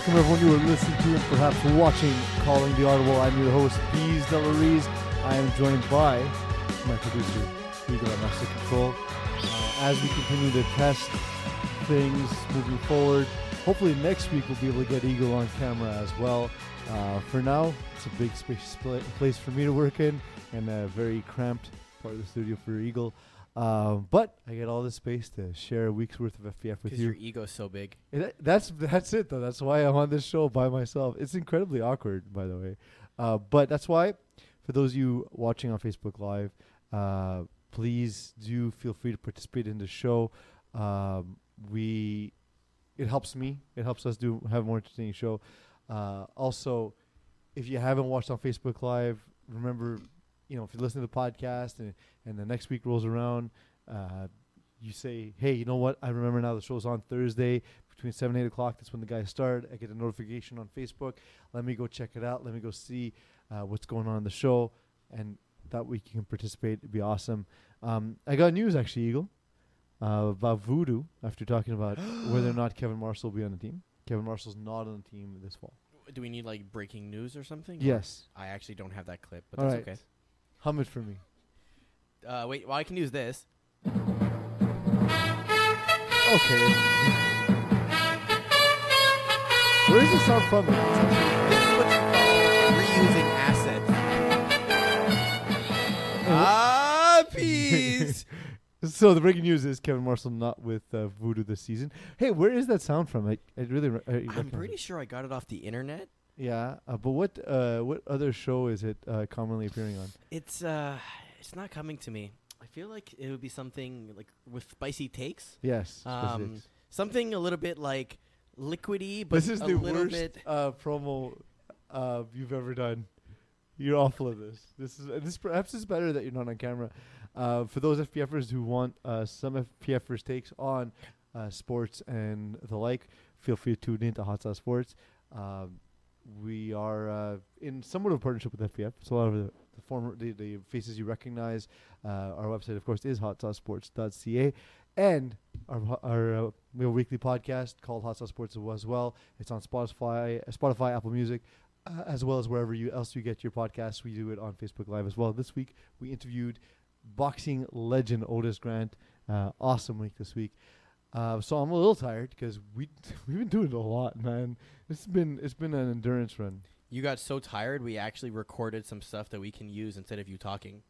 Welcome everyone you are listening to and perhaps watching Calling the Audible. I'm your host, Bees Delariz. I am joined by my producer, Eagle Master Control. Uh, as we continue to test things moving forward, hopefully next week we'll be able to get Eagle on camera as well. Uh, for now, it's a big space pla- place for me to work in and a very cramped part of the studio for Eagle. Um, but I get all this space to share a week's worth of FPF with you. your ego's so big. That- that's that's it though. That's why I'm on this show by myself. It's incredibly awkward, by the way. Uh, but that's why, for those of you watching on Facebook Live, uh, please do feel free to participate in the show. Um, we, it helps me. It helps us do have a more entertaining show. Uh, also, if you haven't watched on Facebook Live, remember, you know, if you listen to the podcast and and the next week rolls around, uh, you say, hey, you know what? I remember now the show's on Thursday between 7 and 8 o'clock. That's when the guys start. I get a notification on Facebook. Let me go check it out. Let me go see uh, what's going on in the show. And that week you can participate. It'd be awesome. Um, I got news, actually, Eagle, uh, about Voodoo after talking about whether or not Kevin Marshall will be on the team. Kevin Marshall's not on the team this fall. Do we need like breaking news or something? Yes. I actually don't have that clip, but All that's right. Hum it for me. Uh, wait, well I can use this. Okay. Where is this sound from? This is what you call reusing assets. ah, peace. So the breaking news is Kevin Marshall not with uh, Voodoo this season. Hey, where is that sound from? I, I really. Re- I I'm pretty sure I got it off the internet. Yeah, uh, but what uh, what other show is it uh, commonly appearing on? It's uh, it's not coming to me. I feel like it would be something like with spicy takes, Yes. Um, something a little bit like liquidy, but this is a the little worst bit. uh, promo uh, you've ever done. You're awful at this. This is uh, this perhaps is better that you're not on camera. Uh, for those FPFers who want uh, some FPFers takes on uh, sports and the like, feel free to tune in to Hot Sauce Sports. Um, we are uh, in somewhat of a partnership with FPF. So a lot of the, the former the, the faces you recognize. Uh, our website, of course, is hotsaucesports.ca, and our our uh, we have a weekly podcast called Hot Sauce Sports as well. It's on Spotify, uh, Spotify, Apple Music, uh, as well as wherever you else you get your podcasts. We do it on Facebook Live as well. This week we interviewed boxing legend Otis Grant. Uh, awesome week this week. Uh, so I'm a little tired because we we've been doing a lot, man. It's been it's been an endurance run. You got so tired, we actually recorded some stuff that we can use instead of you talking.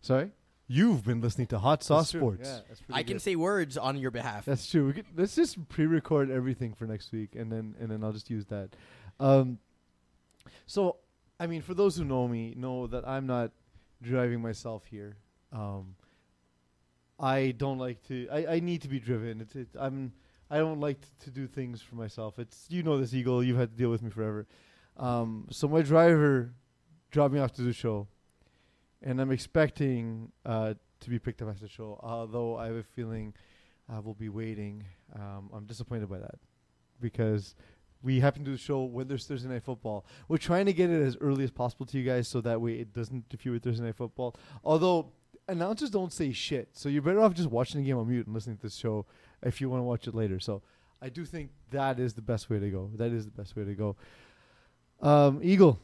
Sorry, you've been listening to Hot Sauce That's. Sports. Yeah, that's I pretty can say words on your behalf. That's true. We could, let's just pre-record everything for next week, and then and then I'll just use that. Um, so, I mean, for those who know me, know that I'm not driving myself here. Um, I don't like to. I, I need to be driven. It's it, I'm. I don't like to do things for myself. It's you know this eagle. You've had to deal with me forever. Um, so my driver dropped me off to the show, and I'm expecting uh, to be picked up after the show. Although I have a feeling uh, we'll be waiting. Um, I'm disappointed by that because we happen to do the show when there's Thursday night football. We're trying to get it as early as possible to you guys so that way it doesn't interfere with Thursday night football. Although announcers don't say shit, so you're better off just watching the game on mute and listening to this show if you want to watch it later. So I do think that is the best way to go. That is the best way to go. Um, Eagle,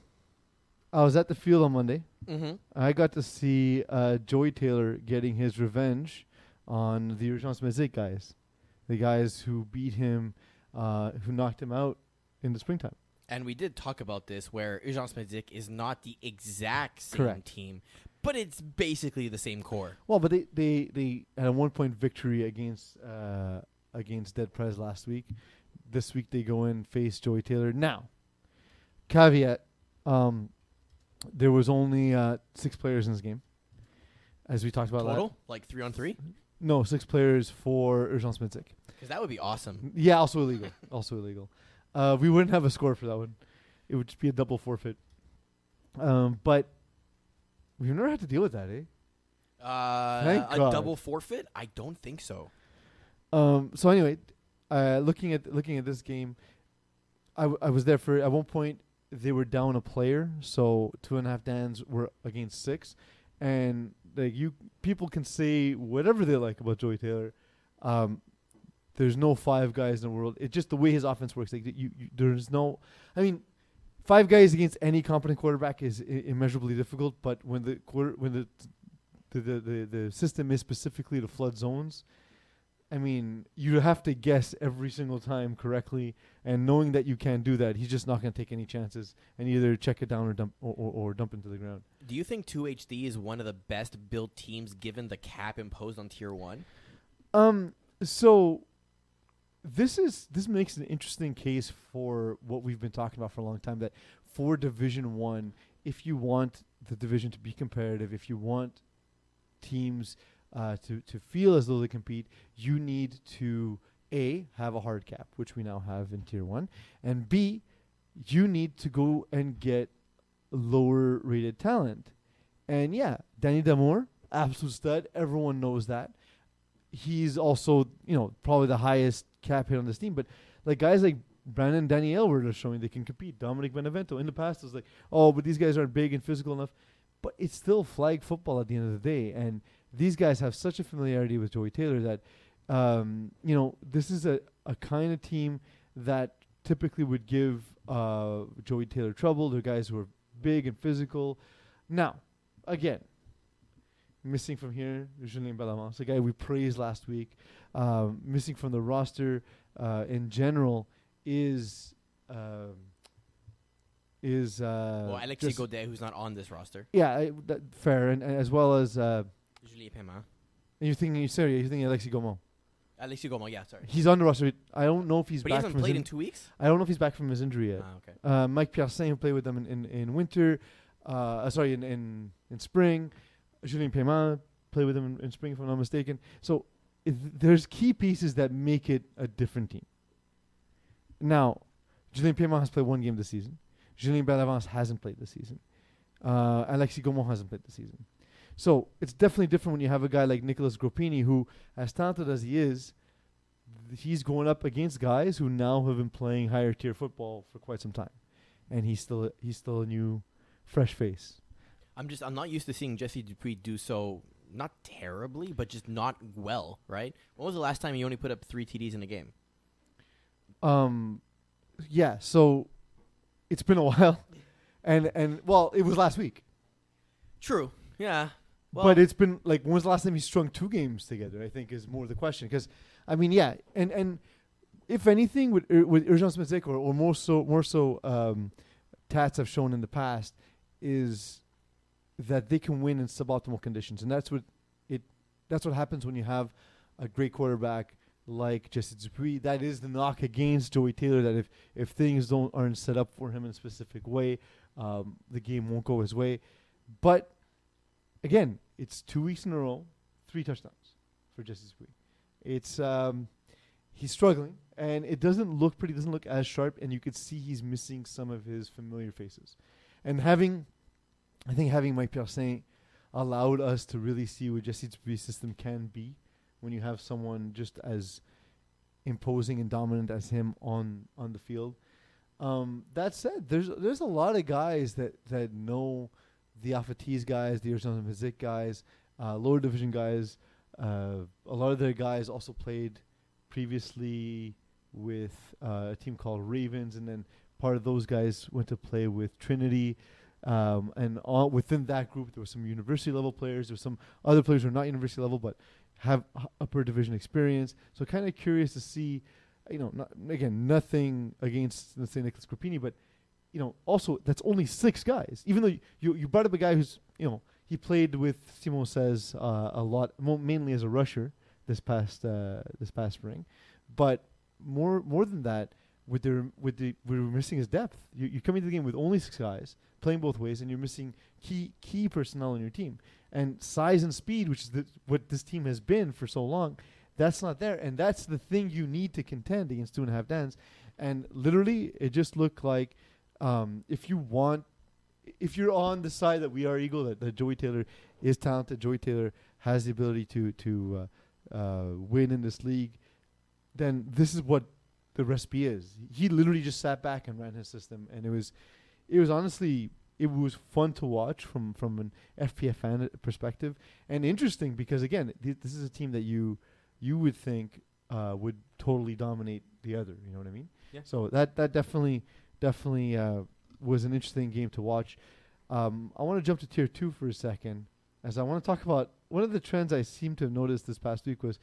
I was at the field on Monday. mm-hmm. I got to see uh, Joey Taylor getting his revenge on the Urgence Music guys, the guys who beat him, uh, who knocked him out in the springtime. And we did talk about this where Urgence Medic is not the exact same Correct. team, but it's basically the same core. Well, but they they, they had a one point victory against uh, against Dead Prez last week. This week they go in face Joey Taylor. Now, caveat: um, there was only uh, six players in this game, as we talked about. Total? Like three on three? no, six players for Urgence Music. Because that would be awesome. Yeah, also illegal. also illegal. Uh, we wouldn't have a score for that one. It would just be a double forfeit. Um, but we've never had to deal with that, eh? Uh, Thank a God. double forfeit? I don't think so. Um, so anyway, uh, looking at looking at this game, I, w- I was there for at one point they were down a player, so two and a half Dans were against six, and like you people can say whatever they like about Joey Taylor, um, there's no five guys in the world. It's just the way his offense works. Like you, you there's no. I mean, five guys against any competent quarterback is I- immeasurably difficult. But when the quarter when the the, the the the system is specifically to flood zones, I mean, you have to guess every single time correctly. And knowing that you can't do that, he's just not going to take any chances and either check it down or dump or, or, or dump into the ground. Do you think 2HD is one of the best built teams given the cap imposed on Tier 1? Um. So this is this makes an interesting case for what we've been talking about for a long time. That for Division One, if you want the division to be competitive, if you want teams uh, to to feel as though they compete, you need to a have a hard cap, which we now have in Tier One, and b you need to go and get lower rated talent. And yeah, Danny Damour, absolute stud. Everyone knows that he's also you know probably the highest cap hit on this team. But like guys like Brandon Danielle were just showing they can compete. Dominic Benevento in the past was like, oh, but these guys aren't big and physical enough. But it's still flag football at the end of the day, and these guys have such a familiarity with Joey Taylor that um, you know this is a, a kind of team that typically would give uh, Joey Taylor trouble. They're guys who are big and physical. Now, again, missing from here, Julien Bellavance, the guy we praised last week. Um, missing from the roster uh, in general is um, is uh, well, Alexis Godet, who's not on this roster. yeah, I, that, fair, and, and as well as uh, Julien Paiement. you're thinking, sorry, you're thinking Alexis Gaumont. Alexis Gaumont, yeah, sorry. He's on the roster. I don't know if he's but he back hasn't from his played in- two weeks? I don't know if he's back from his injury yet. Ah, okay. Uh, Mike Piercin, who played with them in, in, in winter, uh, uh, sorry, in, in, in spring. Julien Paiement played with him in, in spring, if I'm not mistaken. So there's key pieces that make it a different team. Now, Julien Paiement has played one game this season. Julien Bellavance hasn't played this season. Uh, Alexis Gaumont hasn't played this season. So it's definitely different when you have a guy like Nicolas Gropini, who, as talented as he is, he's going up against guys who now have been playing higher tier football for quite some time, and he's still a, he's still a new, fresh face. I'm just I'm not used to seeing Jesse Dupree do so not terribly, but just not well, right? When was the last time he only put up three TDs in a game? Um, yeah. So it's been a while, and and well, it was last week, True. Yeah. Well, but it's been like when was the last time he strung two games together? I think is more the question because I mean, yeah, and and if anything with Ur- with Urgence Music or, or more so more so um, Tats have shown in the past is that they can win in suboptimal conditions, and that's what it that's what happens when you have a great quarterback like Jesse Dupree. That is the knock against Joey Taylor. That if if things don't aren't set up for him in a specific way, um, the game won't go his way. But again, it's two weeks in a row, three touchdowns for Jesse Dupree. It's um, he's struggling, and it doesn't look pretty. Doesn't look as sharp, and you could see he's missing some of his familiar faces. And having, I think having Mike Piercin allowed us to really see what Jesse Dupree's system can be when you have someone just as imposing and dominant as him on on the field. Um, that said, there's there's a lot of guys that that know the Afatis guys, the Arizona Mizik guys, uh, lower division guys. Uh, a lot of their guys also played previously with uh, a team called Ravens, and then part of those guys went to play with Trinity. Um, and all, within that group, there were some university level players. There were some other players who are not university level, but have upper division experience. So kind of curious to see, you know, not, again, nothing against let's say Nicholas Crapini, but you know, also that's only six guys. Even though you you, brought up a guy who's you know he played with Simon says uh, a lot, mainly as a rusher this past uh, this past spring, but more more than that, with their with the we're missing his depth. You you come into the game with only six guys playing both ways, and you're missing key key personnel on your team and size and speed, which is the, what this team has been for so long. That's not there, and that's the thing you need to contend against two and a half Dans. And literally, it just looked like um, if you want, if you're on the side that we are Eagle, that, that Joey Taylor is talented, Joey Taylor has the ability to to uh, uh, win in this league, then this is what the recipe is. He literally just sat back and ran his system, and it was, it was honestly, it was fun to watch from from an FPF fan perspective, and interesting because again, th- this is a team that you you would think uh, would totally dominate the other. You know what I mean? Yeah. So that that definitely definitely uh, was an interesting game to watch. Um, I want to jump to tier two for a second, as I want to talk about one of the trends I seem to have noticed this past week was,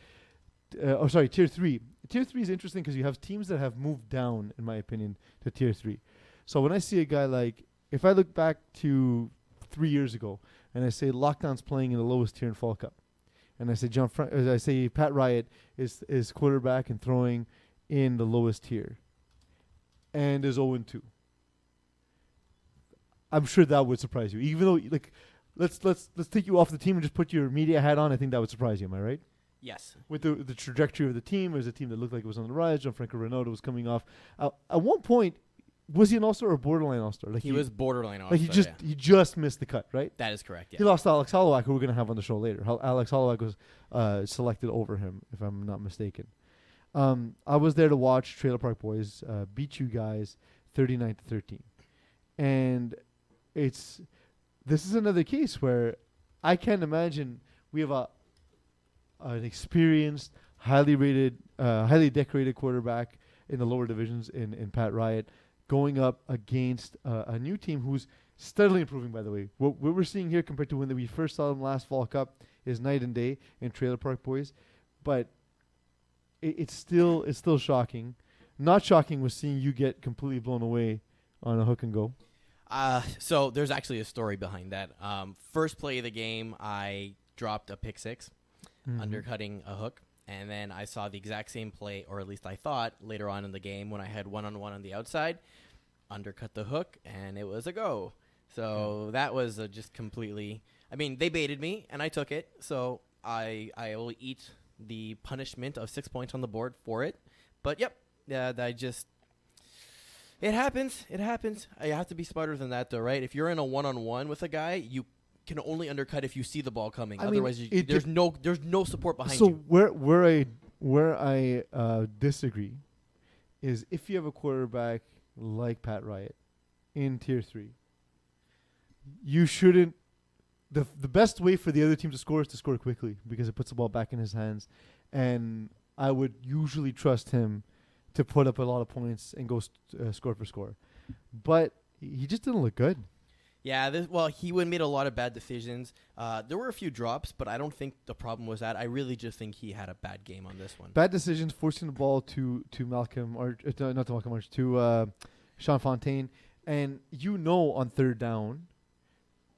uh, oh sorry, tier three. Tier three is interesting because you have teams that have moved down, in my opinion, to tier three. So when I see a guy like, if I look back to three years ago, and I say Lockdown's playing in the lowest tier in Fall Cup, and I say John, Fra- uh, I say Pat Riot is is quarterback and throwing in the lowest tier, and is 0 2. I'm sure that would surprise you, even though like. Let's let's let's take you off the team and just put your media hat on. I think that would surprise you. Am I right? Yes. with the the trajectory of the team. It was a team that looked like it was on the rise. Gianfranco Renato was coming off. Uh, at one point, was he an all star or borderline all star? Like He, was borderline off. like he just he just missed the cut, right? That is correct. He lost to Alex Holloway, who we're gonna have on the show later. Alex Holloway was uh, selected over him, if I'm not mistaken. Um, I was there to watch Trailer Park Boys uh, beat you guys 39 to 13, and it's this is another case where I can't imagine we have a an experienced, highly rated, uh, highly decorated quarterback in the lower divisions in, in Pat Riot going up against uh, a new team who's steadily improving. By the way, what, what we're seeing here compared to when we first saw them last Fall Cup is night and day in Trailer Park Boys, but it, it's still it's still shocking. Not shocking was seeing you get completely blown away on a hook and go. Uh, so there's actually a story behind that. Um, first play of the game, I dropped a pick 6 Mm-hmm. undercutting a hook, and then I saw the exact same play, or at least I thought later on in the game when I had one on one on the outside, undercut the hook, and it was a go. So that was just completely. I mean, they baited me, and I took it. So I I will eat the punishment of six points on the board for it. But yep, yeah, I just it happens. It happens. I have to be smarter than that, though, right? If you're in a one-on-one with a guy, you can only undercut if you see the ball coming. I mean, Otherwise, you, there's no there's no support behind so you. where where I where I uh, disagree is if you have a quarterback like Pat Riot in tier three, you shouldn't. the The best way for the other team to score is to score quickly because it puts the ball back in his hands, and I would usually trust him to put up a lot of points and go st- uh, score for score, but he just didn't look good. Yeah, this, well, he would made a lot of bad decisions. Uh, there were a few drops, but I don't think the problem was that. I really just think he had a bad game on this one. Bad decisions, forcing the ball to to Malcolm or uh, not to Malcolm Arch to uh, Sean Fontaine, and you know on third down,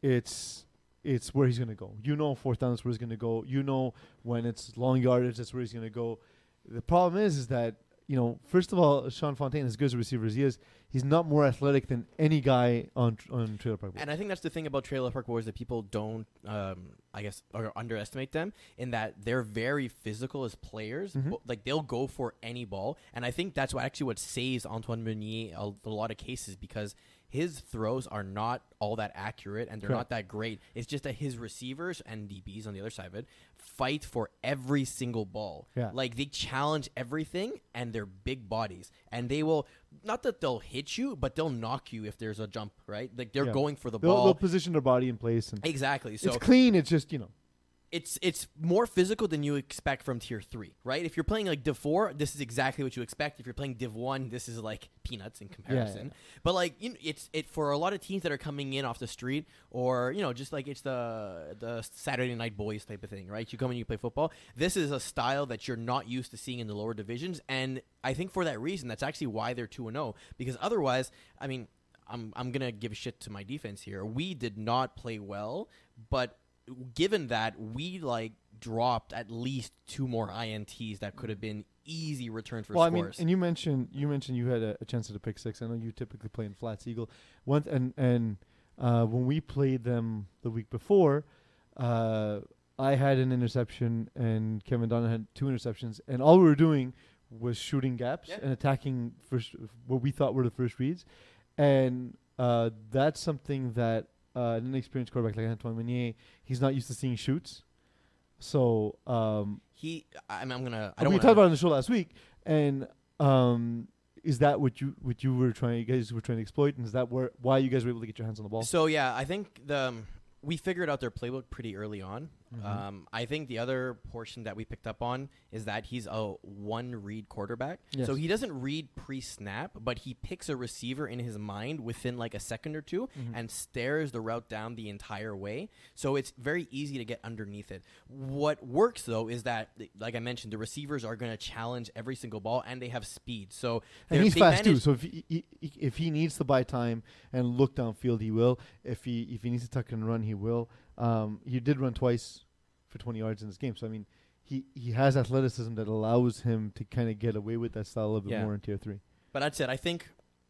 it's it's where he's gonna go. You know fourth down is where he's gonna go. You know when it's long yardage, that's where he's gonna go. The problem is, is that you know first of all, Sean Fontaine, as good as a receiver as he is, he's not more athletic than any guy on on Trailer Park. Boys. And I think that's the thing about Trailer Park Boys that people don't, um, I guess, or underestimate them in that they're very physical as players. Mhm. Bo- Like they'll go for any ball, and I think that's what actually what saves Antoine Meunier a, a lot of cases because his throws are not all that accurate and they're Correct. not that great. It's just that his receivers and DBs on the other side of it fight for every single ball. Yeah. Like they challenge everything and they're big bodies and they will not that they'll hit you, but they'll knock you if there's a jump, right? Like they're Yeah. going for the they'll, ball. they'll position their body in place, and Exactly. So it's clean. It's just you know. It's it's more physical than you expect from tier three, right? If you're playing like Div four, this is exactly what you expect. If you're playing Div one, this is like peanuts in comparison. But like you know, it's it for a lot of teams that are coming in off the street, or you know, just like it's the the Saturday night boys type of thing, right? You come and you play football. This is a style that you're not used to seeing in the lower divisions, and I think for that reason, that's actually why they're two and zero. Because otherwise, I mean. I'm, I'm gonna give shit to my defense here. We did not play well, but given that we like dropped at least two more ints that could have been easy return for well, I mean, and you mentioned you mentioned you had a, a chance at a pick six. I know you typically play in Flats Eagle. One th- and and uh, when we played them the week before, uh, I had an interception and Kevin Donna had two interceptions, and all we were doing was shooting gaps Yeah. and attacking first what we thought were the first reads, and uh, that's something that uh, an inexperienced quarterback like Antoine Meunier, he's not used to seeing shoots. So um, he, I mean, I'm gonna. I we talked about it on the show last week, and um, is that what you what you were trying, you guys were trying to exploit, and is that where why you guys were able to get your hands on the ball? So yeah, I think the um, we figured out their playbook pretty early on. Mhm. Um, I think the other portion that we picked up on is that he's a one read quarterback. Yes. So he doesn't read pre snap, but he picks a receiver in his mind within like a second or 2 Mhm. and stares the route down the entire way. So it's very easy to get underneath it. What works though is that, like I mentioned, the receivers are going to challenge every single ball and they have speed. So And he's fast too. So if he, he, he- if he needs to buy time and look downfield, he will. If he if he needs to tuck and run, he will. Um, he did run twice for 20 yards in this game. So I mean, he he has athleticism that allows him to kind of get away with that style a little bit Yeah. more in tier three. But that's it. I think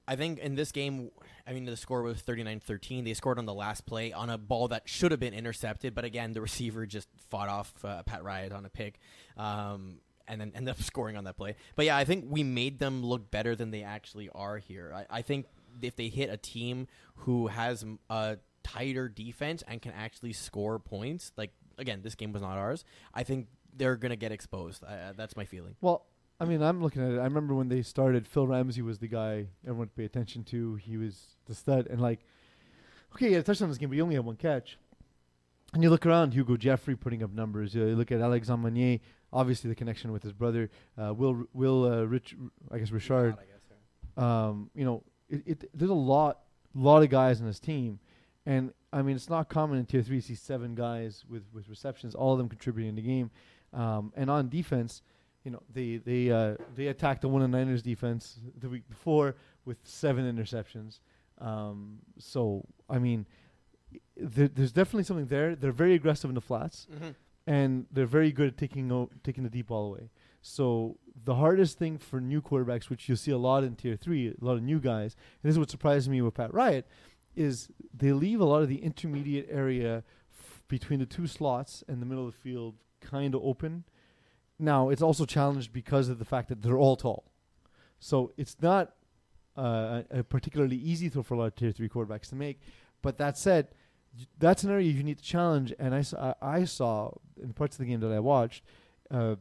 I think in this game, I mean, the score was 39-13. They scored on the last play on a ball that should have been intercepted, but again, the receiver just fought off uh, Pat Riot on a pick, um, and then ended up scoring on that play. But yeah, I think we made them look better than they actually are here. I, I think if they hit a team who has a tighter defense and can actually score points, like again, this game was not ours. I think they're gonna get exposed. Uh, that's my feeling. Well, I mean, I'm looking at it. I remember when they started, Phil Ramsey was the guy everyone pay attention to. He was the stud, and like, okay, he had a touchdown this game, but he only had one catch. And you look around, Hugo Jeffrey putting up numbers. Uh, you look at Alexandre Meunier, obviously the connection with his brother. Uh, Will Will uh, Rich, I guess Richard. Um, you know, it, it there's a lot lot of guys on this team, and I mean it's not common in tier three to see seven guys with with receptions, all of them contributing in the game. Um, and on defense, you know, they they uh, they attacked the one and Niners defense the week before with seven interceptions. Um, so I mean, there, there's definitely something there. They're very aggressive in the flats, Mm-hmm. and they're very good at taking o- taking the deep ball away. So the hardest thing for new quarterbacks, which you'll see a lot in tier three, a lot of new guys, and this is what surprised me with Pat Riot, is they leave a lot of the intermediate area f- between the two slots and the middle of the field kind of open. Now it's also challenged because of the fact that they're all tall, so it's not uh, a particularly easy throw for a lot of tier three quarterbacks to make. But that said, y- that's an area you need to challenge. And I saw, I saw in parts of the game that I watched, uh,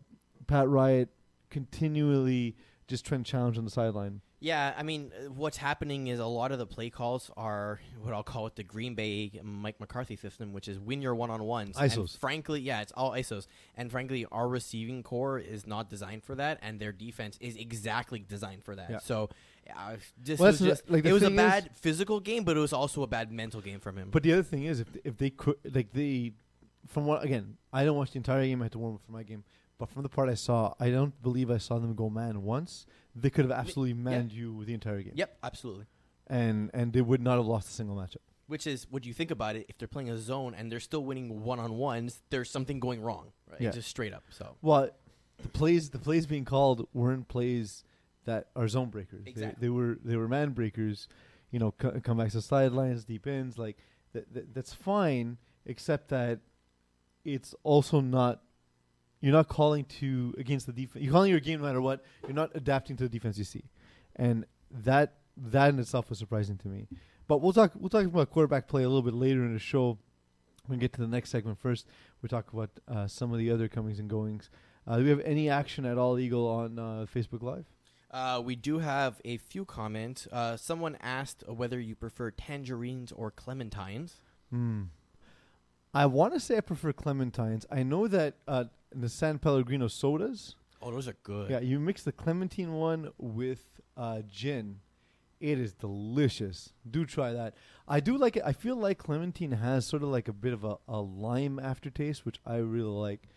Pat Riot continually just trying to challenge on the sideline. Yeah, I mean, uh, what's happening is a lot of the play calls are what I'll call it the Green Bay Mike McCarthy system, which is win your one on ones. ISOs. frankly, yeah, it's all ISOs. And frankly, our receiving core is not designed for that, and their defense is exactly designed for that. Yeah. So, uh, this Well, was just, like it was a thing is- bad physical game, but it was also a bad mental game from him. But the other thing is, if if they could, like they, from what again, I don't watch the entire game. I had to warm up for my game. But from the part I saw, I don't believe I saw them go man once. They could have absolutely manned you the entire game. yep, absolutely. And and they would not have lost a single matchup. Which is, what you think about it, if they're playing a zone and they're still winning one on ones, there's something going wrong, right? Yeah. Just straight up. So, Well, the plays the plays being called weren't plays that are zone breakers. They, Exactly. they were they were man breakers. You know, co- comebacks to sidelines, deep ends, like th- th- that's fine, except that it's also not. You're not calling to against the defense. You're calling your game no matter what. You're not adapting to the defense you see, and that that in itself was surprising to me. But we'll talk we'll talk about quarterback play a little bit later in the show. We get to the next segment first. We talk about uh, some of the other comings and goings. Uh, do we have any action at all, Eagle, on uh, Facebook Live? Uh, we do have a few comments. Uh, someone asked whether you prefer tangerines or clementines. Hmm. I want to say I prefer clementines. I know that uh, the San Pellegrino sodas. Oh, those are good. Yeah, you mix the clementine one with uh, gin. It is delicious. Do try that. I do like it. I feel like clementine has sort of like a bit of a, a lime aftertaste, which I really like.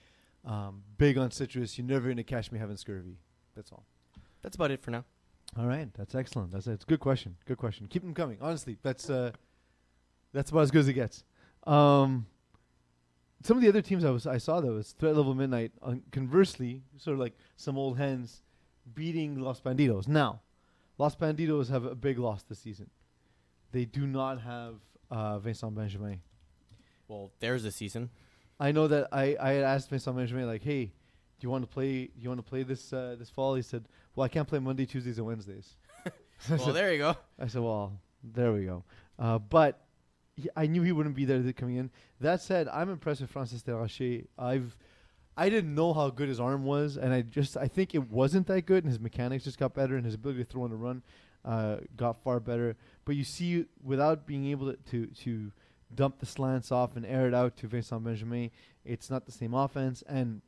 Um, big on citrus. You're never gonna catch me having scurvy. That's all. That's about it for now. All right, that's excellent. That's it's a good question. Good question. Keep them coming. Honestly, that's uh, that's about as good as it gets. Um, some of the other teams I was I saw though was Threat Level Midnight. Uh, conversely, sort of like some old hens beating Los Bandidos. Now, Los Bandidos have a big loss this season. They do not have uh, Vincent Benjamin. Well, there's the season. I know that I, I had asked Vincent Benjamin like, hey, do you want to play? Do you want to play this uh, this fall? He said, well, I can't play Monday, Tuesdays, and Wednesdays. Well, said, there you go. I said, well, there we go. Uh, but he, I knew he wouldn't be there th- coming in. That said, I'm impressed with Francis Terrache. I've I didn't know how good his arm was, and I just I think it wasn't that good, and his mechanics just got better, and his ability to throw on the run uh, got far better. But you see, without being able to to, to dump the slants off and air it out to Vincent Benjamin. It's not the same offense, and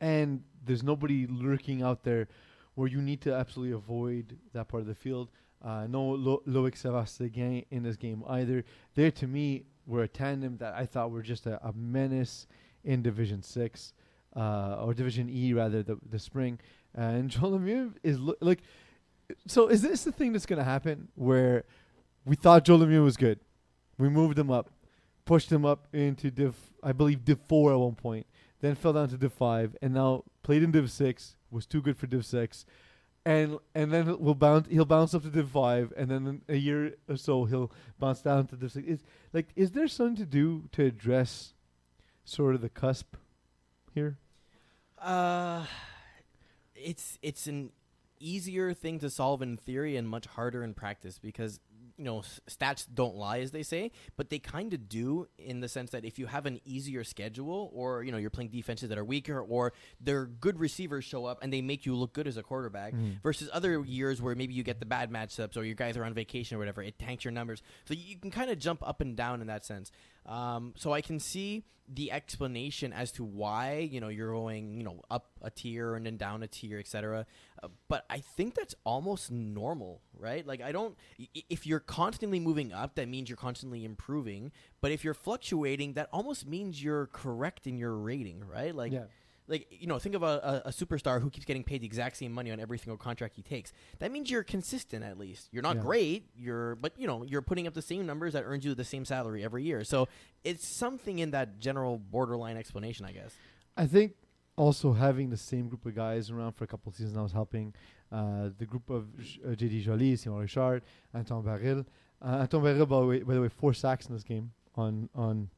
and there's nobody lurking out there where you need to absolutely avoid that part of the field. Uh, no Lo- Loic Sévastien in this game either. There, to me, were a tandem that I thought were just a, a menace in Division Six uh, or Division E rather, the the spring. and Joel Lemieux is lo- like, so is this the thing that's going to happen where we thought Joel Lemieux was good, we moved him up, pushed him up into Div, I believe Div Four at one point, then fell down to Div Five, and now played in Div Six, was too good for Div Six. And and then we'll bounce. He'll bounce up to Div Five, and then a year or so he'll bounce down to Div Six. Is like, is there something to do to address sort of the cusp here? Uh, it's it's an easier thing to solve in theory and much harder in practice because you know stats don't lie as they say but they kind of do in the sense that if you have an easier schedule or you know you're playing defenses that are weaker or their good receivers show up and they make you look good as a quarterback mm-hmm. versus other years where maybe you get the bad matchups or your guys are on vacation or whatever it tanks your numbers. So you can kind of jump up and down in that sense um, so I can see the explanation as to why you know you're going you know up a tier and then down a tier, etc. Uh, but I think that's almost normal, right? Like I don't. If you're constantly moving up, that means you're constantly improving. But if you're fluctuating, that almost means you're correct in your rating, right? Like yeah. Like you know think of a, a, a superstar who keeps getting paid the exact same money on every single contract he takes that means you're consistent at least you're not Yeah. great you're but you know you're putting up the same numbers that earns you the same salary every year so it's something in that general borderline explanation i guess I think also having the same group of guys around for a couple of seasons now is helping. Uh, the group of J- uh, JD Joly, Simon Richard, Anton Baril. Uh, Anton Baril, by the, way, by the way, four sacks in this game on on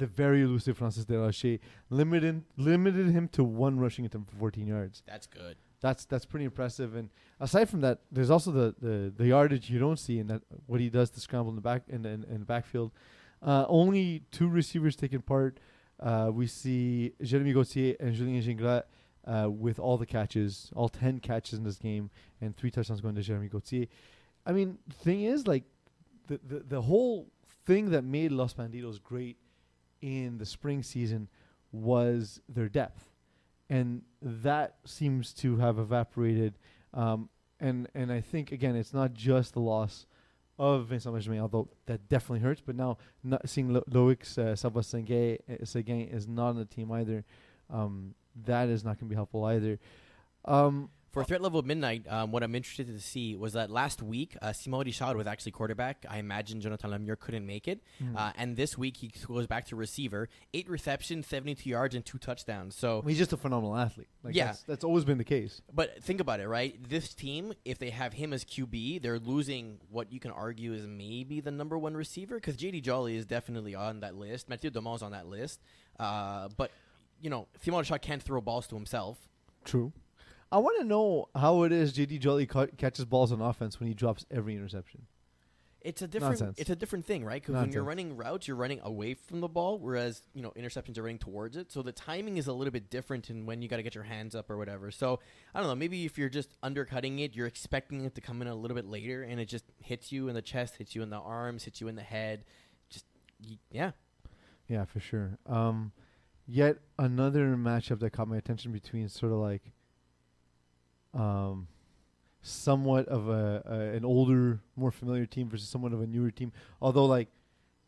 the very elusive Francis Delache. Limited limited him to one rushing attempt for 14 yards. that's good That's that's pretty impressive. And aside from that, there's also the, the, the yardage you don't see in that what he does to scramble in the back in the, in, in the backfield. Uh, only two receivers taking part. Uh, we see Jeremy Gauthier and Julien Gingras uh, with all the catches, all ten catches in this game, and three touchdowns going to Jeremy Gauthier. I mean, the thing is, like, the, the the whole thing that made Los Bandidos great in the spring season was their depth, and that seems to have evaporated. Um, and and I think again, it's not just the loss of Vincent Benjamin, although that definitely hurts. But now, not seeing Lo- Loic uh, Seguin is not on the team either. Um, that is not going to be helpful either. Um, For threat level midnight, um, what I'm interested to see was that last week, uh, Simon Richard was actually quarterback. I imagine Jonathan Lemieux couldn't make it. Hmm. Uh, and this week, he goes back to receiver. Eight receptions, 72 yards, and two touchdowns. So he's just a phenomenal athlete. Like Yeah. that's, that's always been the case. But think about it, right? This team, if they have him as QB, they're losing what you can argue is maybe the number one receiver because JD Jolly is definitely on that list. Mathieu Domon's on that list. Uh, but, you know, Simon Shaw can't throw balls to himself. True. I want to know how it is JD Jolly ca- catches balls on offense when he drops every interception. It's a different. Nonsense. It's a different thing, right? Because when you're running routes, you're running away from the ball, whereas you know interceptions are running towards it. So the timing is a little bit different in when you got to get your hands up or whatever. So I don't know. Maybe if you're just undercutting it, you're expecting it to come in a little bit later, and it just hits you in the chest, hits you in the arms, hits you in the head. Just yeah. Yeah, for sure. Um, yet another matchup that caught my attention between sort of like, um, somewhat of a, a an older, more familiar team versus somewhat of a newer team. Although like,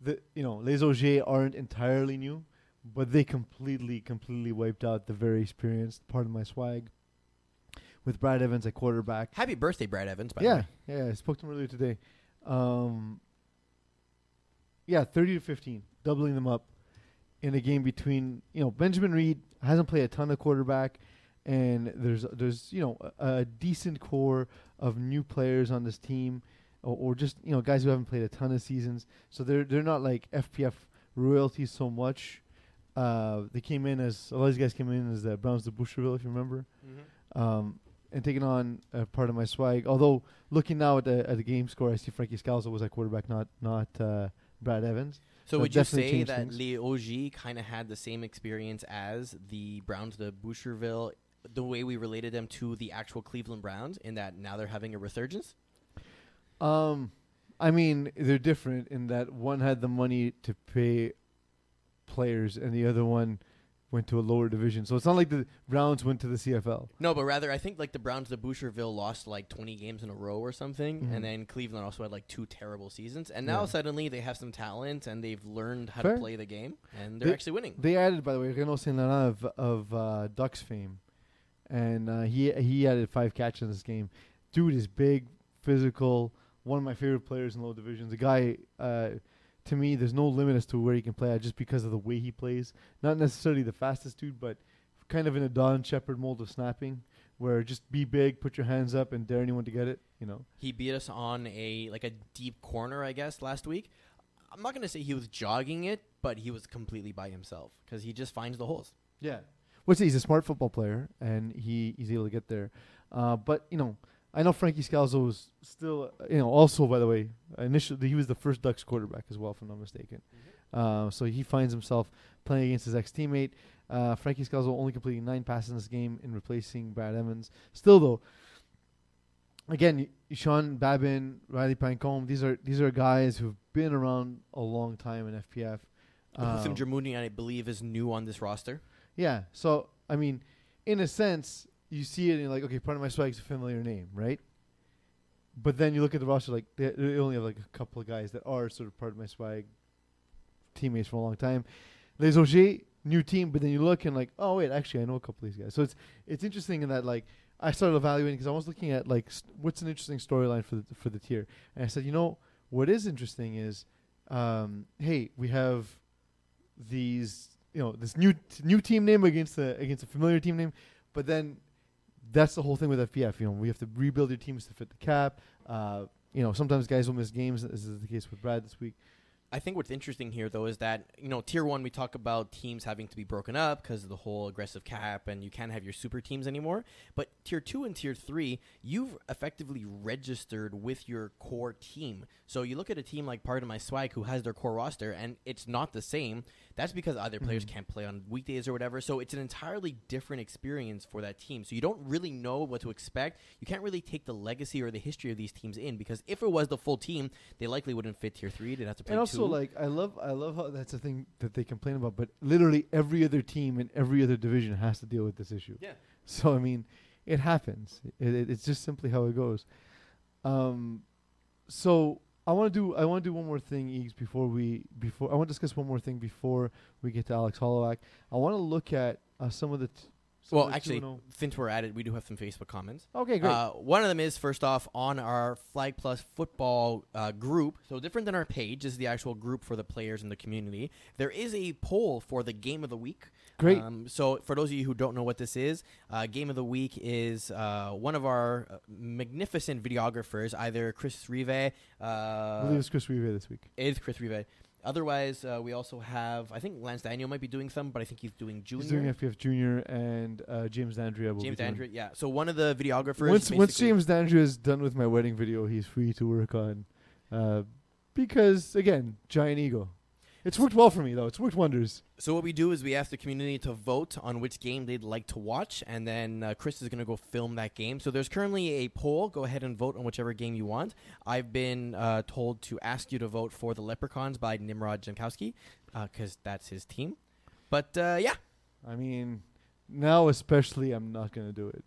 the you know Les Augiers aren't entirely new, but they completely completely wiped out the very experienced part of my swag. With Brad Evans at quarterback, Happy birthday, Brad Evans. By the yeah, way. yeah, I spoke to him earlier today. Um, yeah, thirty to fifteen, doubling them up in a game between you know Benjamin Reed hasn't played a ton of quarterback, and there's there's you know a, a decent core of new players on this team, or, or just you know guys who haven't played a ton of seasons. So they're they're not like FPF royalty so much. Uh, they came in as a lot of these guys came in as the Browns of Boucherville, if you remember um, and taking on uh, part of my swag. Although looking now at the at the game score, I see Frankie Scalzo was at quarterback, not not uh, Brad Evans. So would you say that things. Les Augiers kind of had the same experience as the Browns de Boucherville, the way we related them to the actual Cleveland Browns, in that now they're having a resurgence? Um, I mean, they're different in that one had the money to pay players, and the other one went to a lower division. So it's not like the Browns went to the CFL. No, but rather I think like the Browns the Boucherville lost like 20 games in a row or something, Mhm. and then Cleveland also had like two terrible seasons, and now Yeah. suddenly they have some talent and they've learned how Fair. to play the game, and they're They- actually winning. They added, by the way, Renaud Saint Laurent of, of uh, Ducks fame, and uh, he he added five catches in this game. Dude is big, physical, one of my favorite players in low divisions. The guy, uh, to me, there's no limit as to where he can play at just because of the way he plays. Not necessarily the fastest dude, but kind of in a Don Shepard mold of snapping, where just be big, put your hands up, and dare anyone to get it. You know. He beat us on a like a deep corner, I guess, last week. I'm not gonna say he was jogging it, but he was completely by himself because he just finds the holes. Yeah. What's he's a smart football player and he, he's able to get there. Uh, but you know, I know Frankie Scalzo was still uh, you know also by the way initially he was the first Ducks quarterback as well if I'm not mistaken. Uh, so he finds himself playing against his ex teammate. Uh, Frankie Scalzo only completing nine passes in this game in replacing Brad Evans. Still though, again, y- Sean Babin, Riley Pancombe, these are these are guys who've been around a long time in FPF. Hutham Um, Dramuni, I believe, is new on this roster. Yeah. So I mean, in a sense, you see it and you're like, okay, part of my swag's a familiar name, right? But then you look at the roster, like they, they only have like a couple of guys that are sort of part of my swag teammates for a long time. Les Auger, new team, but then you look and like, oh wait, actually I know a couple of these guys. So it's it's interesting in that like I started evaluating because I was looking at like st- what's an interesting storyline for the for the tier, and I said, you know, what is interesting is, um, hey, we have these, you know, this new t- new team name against a against a familiar team name, but then that's the whole thing with FPF. You know, we have to rebuild your teams to fit the cap. Uh, you know, sometimes guys will miss games, This is the case with Brad this week. I think what's interesting here, though, is that you know tier one we talk about teams having to be broken up because of the whole aggressive cap, and you can't have your super teams anymore. But tier two and tier three, you've effectively registered with your core team. So you look at a team like Part of My Swag, who has their core roster, and it's not the same. That's because other players Mhm. can't play on weekdays or whatever. So it's an entirely different experience for that team. So you don't really know what to expect. You can't really take the legacy or the history of these teams in because if it was the full team, they likely wouldn't fit tier three. They'd have to play And also, two. like, I love, I love how that's a thing that they complain about. But literally, every other team in every other division has to deal with this issue. Yeah. So I mean, it happens. It, it, it's just simply how it goes. Um, so I want to do, I want to do one more thing, Eags, before we, before I want to discuss one more thing before we get to Alex Holloway. I want to look at uh, some of the. T- some Well, of the actually, 2-0 since we're at it, we do have some Facebook comments. okay, great. Uh, one of them is first off on our Flag Plus football uh, group. So different than our page is the actual group for the players in the community. There is a poll for the game of the week. Great. Um, so for those of you who don't know what this is, uh, game of the week is uh, one of our uh, magnificent videographers, either Chris Rive. I Uh, believe it's Chris Rive this week. it is Chris Rive. Otherwise, uh, we also have I think Lance Daniel might be doing some, but I think he's doing junior. He's doing FPF Junior and uh, James Dandria will James be doing. Andrew, yeah. So one of the videographers. Once once James Dandria is done with my wedding video, he's free to work on, uh, because again, giant ego. It's worked well for me though. It's worked wonders. So what we do is we ask the community to vote on which game they'd like to watch, and then uh, Chris is going to go film that game. So there's currently a poll. Go ahead and vote on whichever game you want. I've been uh, told to ask you to vote for the Leprechauns by Nimrod Jankowski because that's his team. But uh, yeah, I mean, now especially, I'm not gonna do it.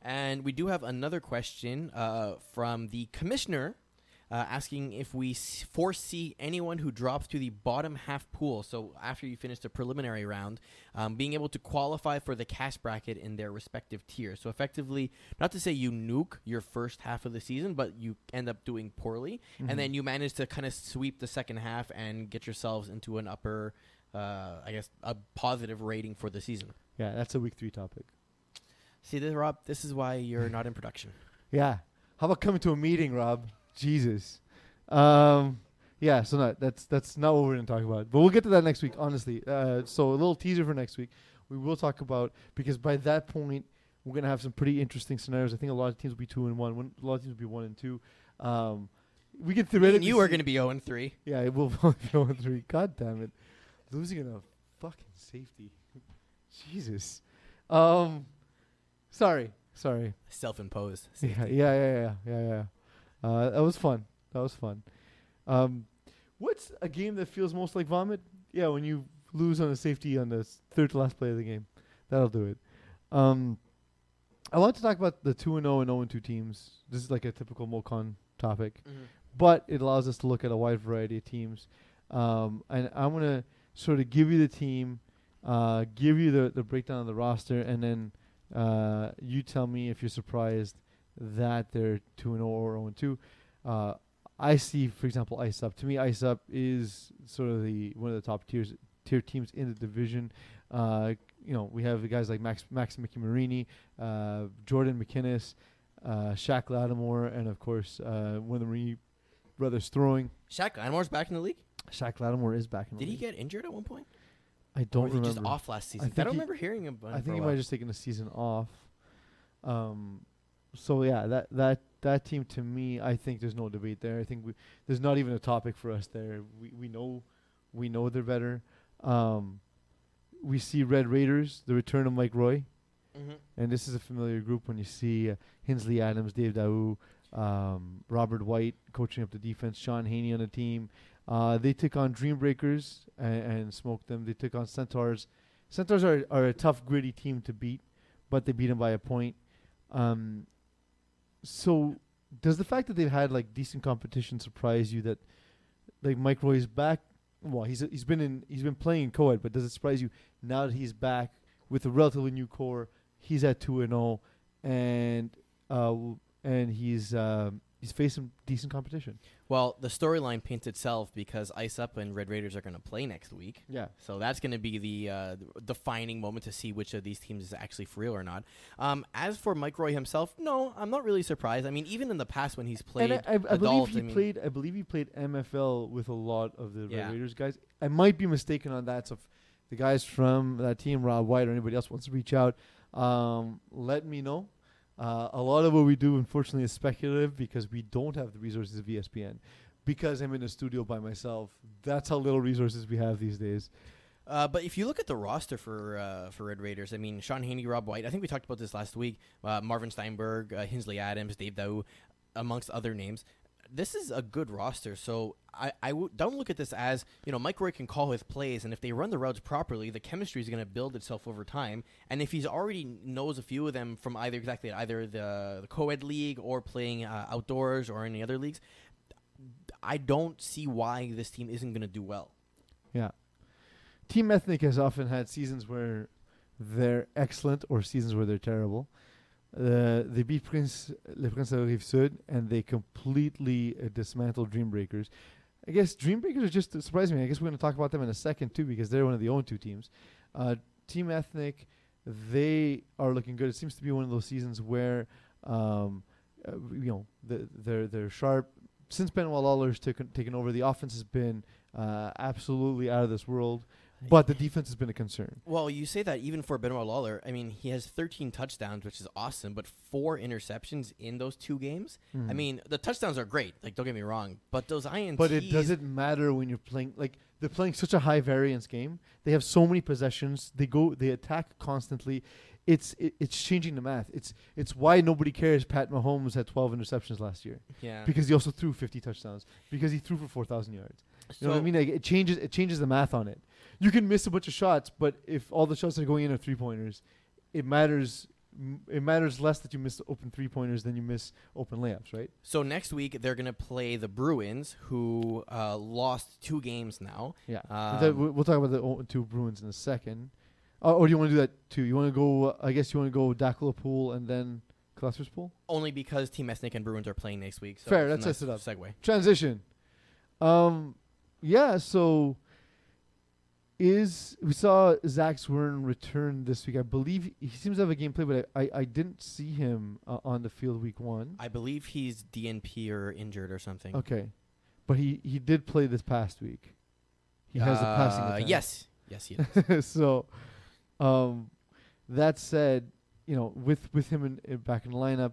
and we do have another question uh, from the commissioner. Uh, asking if we foresee anyone who drops to the bottom half pool. So after you finish the preliminary round, um, being able to qualify for the cash bracket in their respective tier. So effectively, not to say you nuke your first half of the season, but you end up doing poorly, Mhm. and then you manage to kind of sweep the second half and get yourselves into an upper, uh, I guess, a positive rating for the season. yeah, that's a week three topic. See, this, Rob, this is why you're not in production. Yeah. How about coming to a meeting, Rob? Jesus. Um, yeah. So that's that's not what we're gonna talk about, but we'll get to that next week. Honestly. Uh, so a little teaser for next week. We will talk about because by that point we're gonna have some pretty interesting scenarios. I think a lot of teams will be two and one. One a lot of teams will be one and two. Um, we can theoretically. and you are going to be 0 and 3. Yeah, it will be one and three. God damn it, losing in a fucking safety. Jesus. Um, sorry, sorry. Self imposed. Yeah, yeah, yeah, yeah, yeah, yeah. Uh, that was fun. That was fun. Um, what's a game that feels most like vomit? Yeah, when you lose on a safety on the s- third to last play of the game. That'll do it. Um, I want to talk about the 2 and 0 and 0 and 2 teams. This is like a typical MoCon topic, but it allows us to look at a wide variety of teams. Um, and I'm going to sort of give you the team, uh, give you the, the breakdown of the roster, and then uh, you tell me if you're surprised that they're 2 and 0 or 0 and 2. Uh, I see, for example, Ice Up. To me, Ice Up is sort of the one of the top tiers tier teams in the division. Uh, you know, we have the guys like Max Max Mickey Marini, uh, Jordan McInnes, uh, Shaq Lattimore, and of course uh, one of the Marini brothers throwing. Shaq Latimore's back in the league. Shaq Lattimore is back in. the league. Did he get injured at one point? I don't was he remember. just off last season? I, think don't he- remember hearing him. I think he might have just taken a season off. Um, so yeah, that that that team to me, I think there's no debate there. I think we there's not even a topic for us there. We we know we know they're better. Um, we see Red Raiders, the return of Mike Roy, Mhm. and this is a familiar group when you see uh, Hinsley Adams, Dave Daou, um, Robert White coaching up the defense, Sean Haney on the team. Uh, they took on Dream Breakers and, and smoked them. They took on Centaurs. Centaurs are, are a tough, gritty team to beat, but they beat them by a point. Um, so, does the fact that they've had like decent competition surprise you? That like Mike Roy's back. Well, he's he's been in he's been playing in co-ed, but does it surprise you now that he's back with a relatively new core? He's at two and zero, and uh, and he's um, he's facing decent competition. Well, the storyline paints itself because Ice Up and Red Raiders are going to play next week. Yeah, So that's going to be the uh, defining moment to see which of these teams is actually for real or not. Um, as for Mike Roy himself, no, I'm not really surprised. I mean, even in the past when he's played and I, I, I believe he I mean, played. I believe he played MFL with a lot of the Yeah. Red Raiders guys. I might be mistaken on that. So if the guys from that team, Rob White or anybody else, wants to reach out, um, let me know. Uh, a lot of what we do, unfortunately, is speculative because we don't have the resources of ESPN. Because I'm in a studio by myself, that's how little resources we have these days. Uh, but if you look at the roster for uh, for Red Raiders, I mean, Sean Haney, Rob White. I think we talked about this last week. Uh, Marvin Steinberg, uh, Hinsley Adams, Dave Dow, amongst other names. This is a good roster. So I, I w- don't look at this as you know Mike Roy can call his plays, and if they run the routes properly, the chemistry is going to build itself over time. And if he's already knows a few of them from either exactly either the, the co-ed league or playing uh, outdoors or any other leagues, I don't see why this team isn't going to do well. Yeah. Team Ethnic has often had seasons where they're excellent or seasons where they're terrible. Uh, they beat Prince, Le Prince de Rive Sud and they completely uh, dismantled Dream Breakers. I guess Dream Breakers are just surprising me. I guess we're going to talk about them in a second too because they're one of the own two teams. Uh, Team Ethnic, they are looking good. It seems to be one of those seasons where, um, uh, you know, the, they're they're sharp. Since Benoit Lawler's taken taken over, the offense has been uh, absolutely out of this world, but the defense has been a concern. Well, you say that even for Benoit Lawler. I mean, he has 13 touchdowns, which is awesome, but four interceptions in those two games. I Mhm. mean, the touchdowns are great. Like, don't get me wrong, but those INTs. But it doesn't matter when you're playing like they're playing such a high variance game. They have so many possessions. They go they attack constantly. It's it, it's changing the math. It's it's why nobody cares Pat Mahomes had 12 interceptions last year Yeah. because he also threw 50 touchdowns because he threw for 4,000 yards. You know what I mean? Like it changes it changes the math on it. You can miss a bunch of shots, but if all the shots are going in are three pointers, it matters. m- It matters less that you miss open three pointers than you miss open layups, right? So next week they're gonna play the Bruins, who uh, lost two games now. Yeah. Um, That- we'll talk about the o- two Bruins in a second. Uh, or do you want to do that too? You want to go? Uh, I guess you want to go Dakla Pool and then Clusters Pool. Only because Team Ethnic and Bruins are playing next week. So Fair, it's that a sets it nice Segue. Transition. Um, yeah. So is we saw Zach Zwern return this week. I believe he seems to have a game play, but I, I, I didn't see him uh, on the field week one. I believe he's DNP or injured or something. Okay, but he he did play this past week. He has a passing Uh, attack. Yes, yes, he does. so, um, that said, you know, with with him in, in back in the lineup,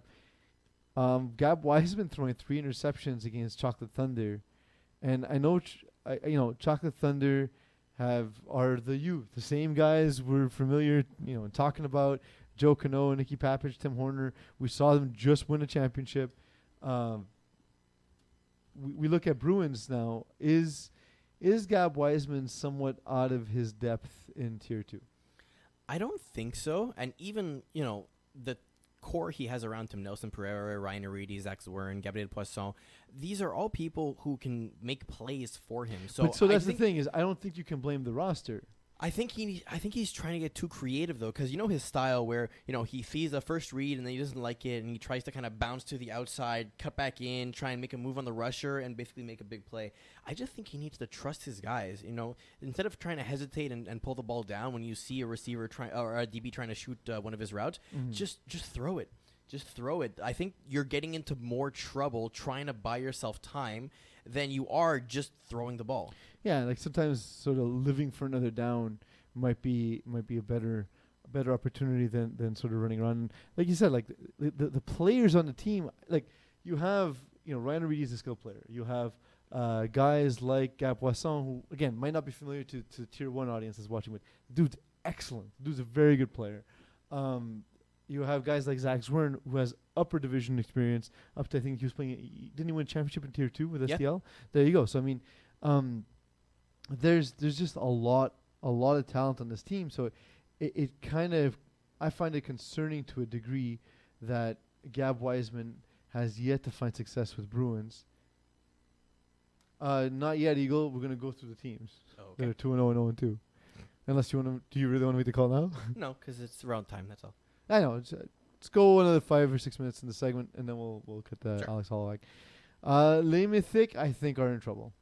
um, Gab Wise has been throwing three interceptions against Chocolate Thunder, and I know, ch- I, you know, Chocolate Thunder have are the youth, the same guys we're familiar, you know, talking about Joe Cano, Nicky Papich, Tim Horner. We saw them just win a championship. Um, we, we look at Bruins now. Is is Gab Wiseman somewhat out of his depth in tier two? I don't think so. And even, you know, the core he has around him, Nelson Pereira, Ryan Aridi, Zach Zwern, Gabriel Poisson, these are all people who can make plays for him. So, but so that's the thing is I don't think you can blame the roster. I think he, I think he's trying to get too creative though, because you know his style, where you know he sees a first read and then he doesn't like it, and he tries to kind of bounce to the outside, cut back in, try and make a move on the rusher, and basically make a big play. I just think he needs to trust his guys. You know, instead of trying to hesitate and, and pull the ball down when you see a receiver trying or a DB trying to shoot uh, one of his routes, Mhm. just just throw it. Just throw it. I think you're getting into more trouble trying to buy yourself time than you are just throwing the ball. Yeah, like sometimes sort of living for another down might be might be a better a better opportunity than than sort of running around. Like you said, like the the, the players on the team, like you have you know Ryan Reed is a skill player. You have uh, guys like Poisson, who again might not be familiar to to tier one audiences watching, but dude's excellent. Dude's a very good player. Um, you have guys like Zach Zwern, who has upper division experience. Up to I think he was playing. Didn't he win a championship in tier two with Yeah. STL? There you go. So I mean, um, there's there's just a lot a lot of talent on this team. So it, it kind of I find it concerning to a degree that Gab Wiseman has yet to find success with Bruins. Uh, not yet, Eagle. We're gonna go through the teams. Okay. They're two and zero and zero and two. Unless you want to, do you really want me to call now? no, because it's around time. That's all. I know. It's, uh, let's go another five or six minutes in the segment, and then we'll we'll cut the Sure. Alex Holloway. Uh, I think, are in trouble.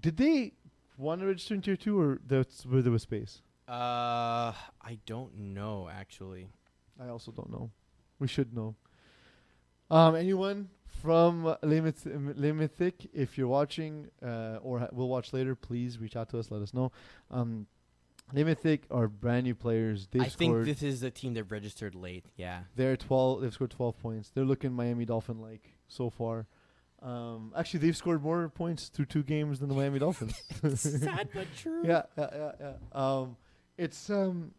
Did they to register in tier two, or that's where there was space? Uh, I don't know actually. I also don't know. We should know. Um, anyone from uh, Le Myth- Le Mythic, if you're watching uh, or ha- will watch later, please reach out to us. Let us know. Um, Le Mythic are brand new players. They've I think scored. this is the team that registered late. Yeah. They're twelve. They've scored twelve points. They're looking Miami Dolphin like so far. Um, actually, they've scored more points through two games than the Miami Dolphins. Sad but true. yeah, yeah, yeah, yeah. Um, it's um,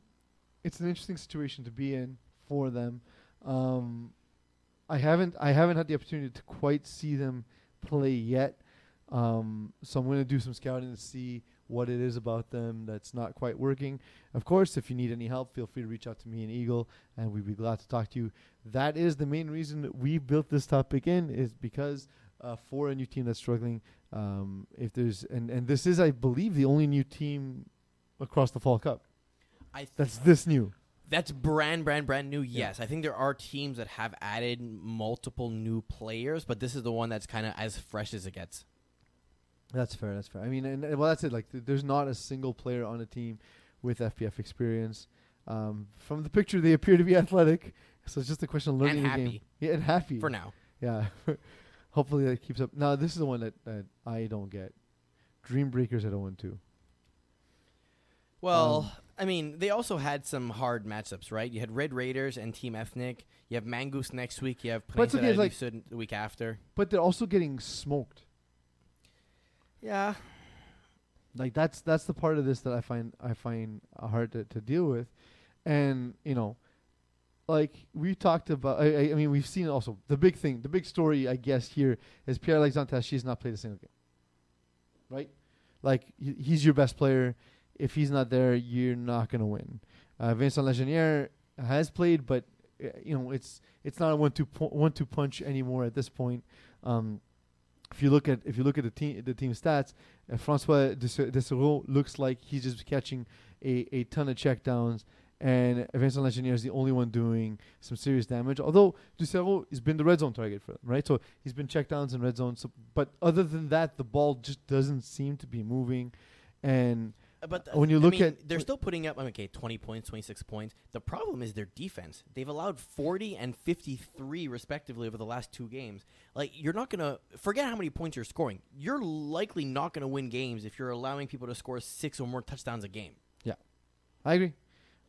it's an interesting situation to be in for them. Um, I haven't I haven't had the opportunity to quite see them play yet. Um, so I'm going to do some scouting to see what it is about them that's not quite working. Of course, if you need any help, feel free to reach out to me and Eagle, and we'd be glad to talk to you. That is the main reason that we built this topic in is because uh, for a new team that's struggling, um, if there's and and this is, I believe, the only new team across the Fall Cup I th- that's this new. That's brand, brand, brand new. Yeah. Yes, I think there are teams that have added multiple new players, but this is the one that's kind of as fresh as it gets. That's fair. That's fair. I mean, and, and well, that's it. Like, th- there's not a single player on a team with FPF experience. Um, from the picture, they appear to be athletic, so it's just a question of learning And the game. happy. Yeah, and happy For now, Yeah. Hopefully that keeps up. Now this is the one that, that I don't get. Dream Breakers at 0 2. well, Um, I mean, they also had some hard matchups, right? You had Red Raiders and Team Ethnic. You have Mangoose next week. You have But it's Peninsula okay, it's like- the week after. But they're also getting smoked. Yeah, Like that's that's the part of this that I find I find hard to, to deal with, and you know, like we talked about. I, I- mean, we've seen also the big thing, the big story, I guess here is Pierre Alexandre She's not played a single game. Right, like he- he's your best player. If he's not there, you're not gonna win. Uh, Vincent Legenier has played, but uh, you know it's it's not a one two pu- one punch anymore at this point. Um, if you look at if you look at the team the team stats, uh, Francois Dessereau looks like he's just catching a, a ton of checkdowns, and Vincent Legenier is the only one doing some serious damage. Although Dessereau has been the red zone target for them, right? So he's been checkdowns in red zone. So, but other than that, the ball just doesn't seem to be moving, and But uh, When you I look mean, at- they're still putting up I mean, okay, twenty points, twenty six points. The problem is their defense. They've allowed forty and fifty three respectively over the last two games. Like you're not gonna forget how many points you're scoring. You're likely not gonna win games if you're allowing people to score six or more touchdowns a game. Yeah i agree,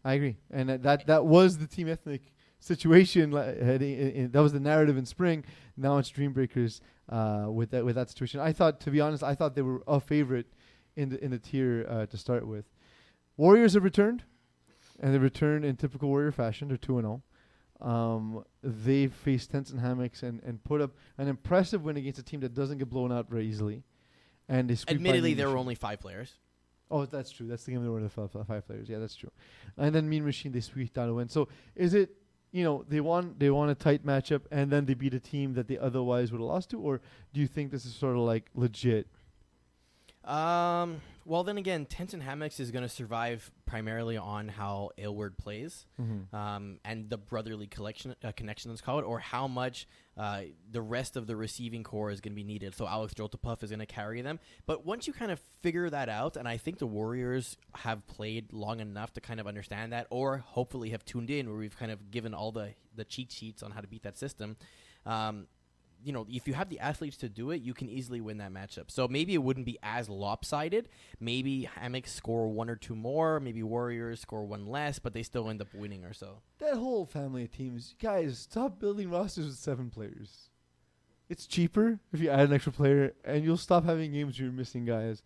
I agree, and that that, that was the team ethnic situation. li- heading in, in- that was the narrative in spring. Now it's Dream Breakers uh, with that with that situation. I thought, to be honest, I thought they were a favorite in the in the tier uh, to start with. Warriors have returned, and they returned in typical Warrior fashion. They're two and zero. um, they faced tents and hammocks and, and put up an impressive win against a team that doesn't get blown out very easily. And they Admittedly, there were only five players. Oh, that's true. That's the game they were the five, players. Yeah, that's true. And then Mean Machine they squeaked out a win. So is it you know they want they want a tight matchup and then they beat a team that they otherwise would have lost to, or do you think this is sort of like legit? Um. Well, then again, Tents and Hammocks is going to survive primarily on how Aylward plays, Mm-hmm. um, and the brotherly collection uh, connection that's called, or how much uh, the rest of the receiving core is going to be needed. So Alex Joltapuff is going to carry them. But once you kind of figure that out, and I think the Warriors have played long enough to kind of understand that, or hopefully have tuned in, where we've kind of given all the the cheat sheets on how to beat that system. Um, you know, if you have the athletes to do it, you can easily win that matchup. So maybe it wouldn't be as lopsided. Maybe Hammocks score one or two more. Maybe Warriors score one less, but they still end up winning or so. That whole family of teams, guys, stop building rosters with seven players. It's cheaper if you add an extra player, and you'll stop having games where you're missing guys.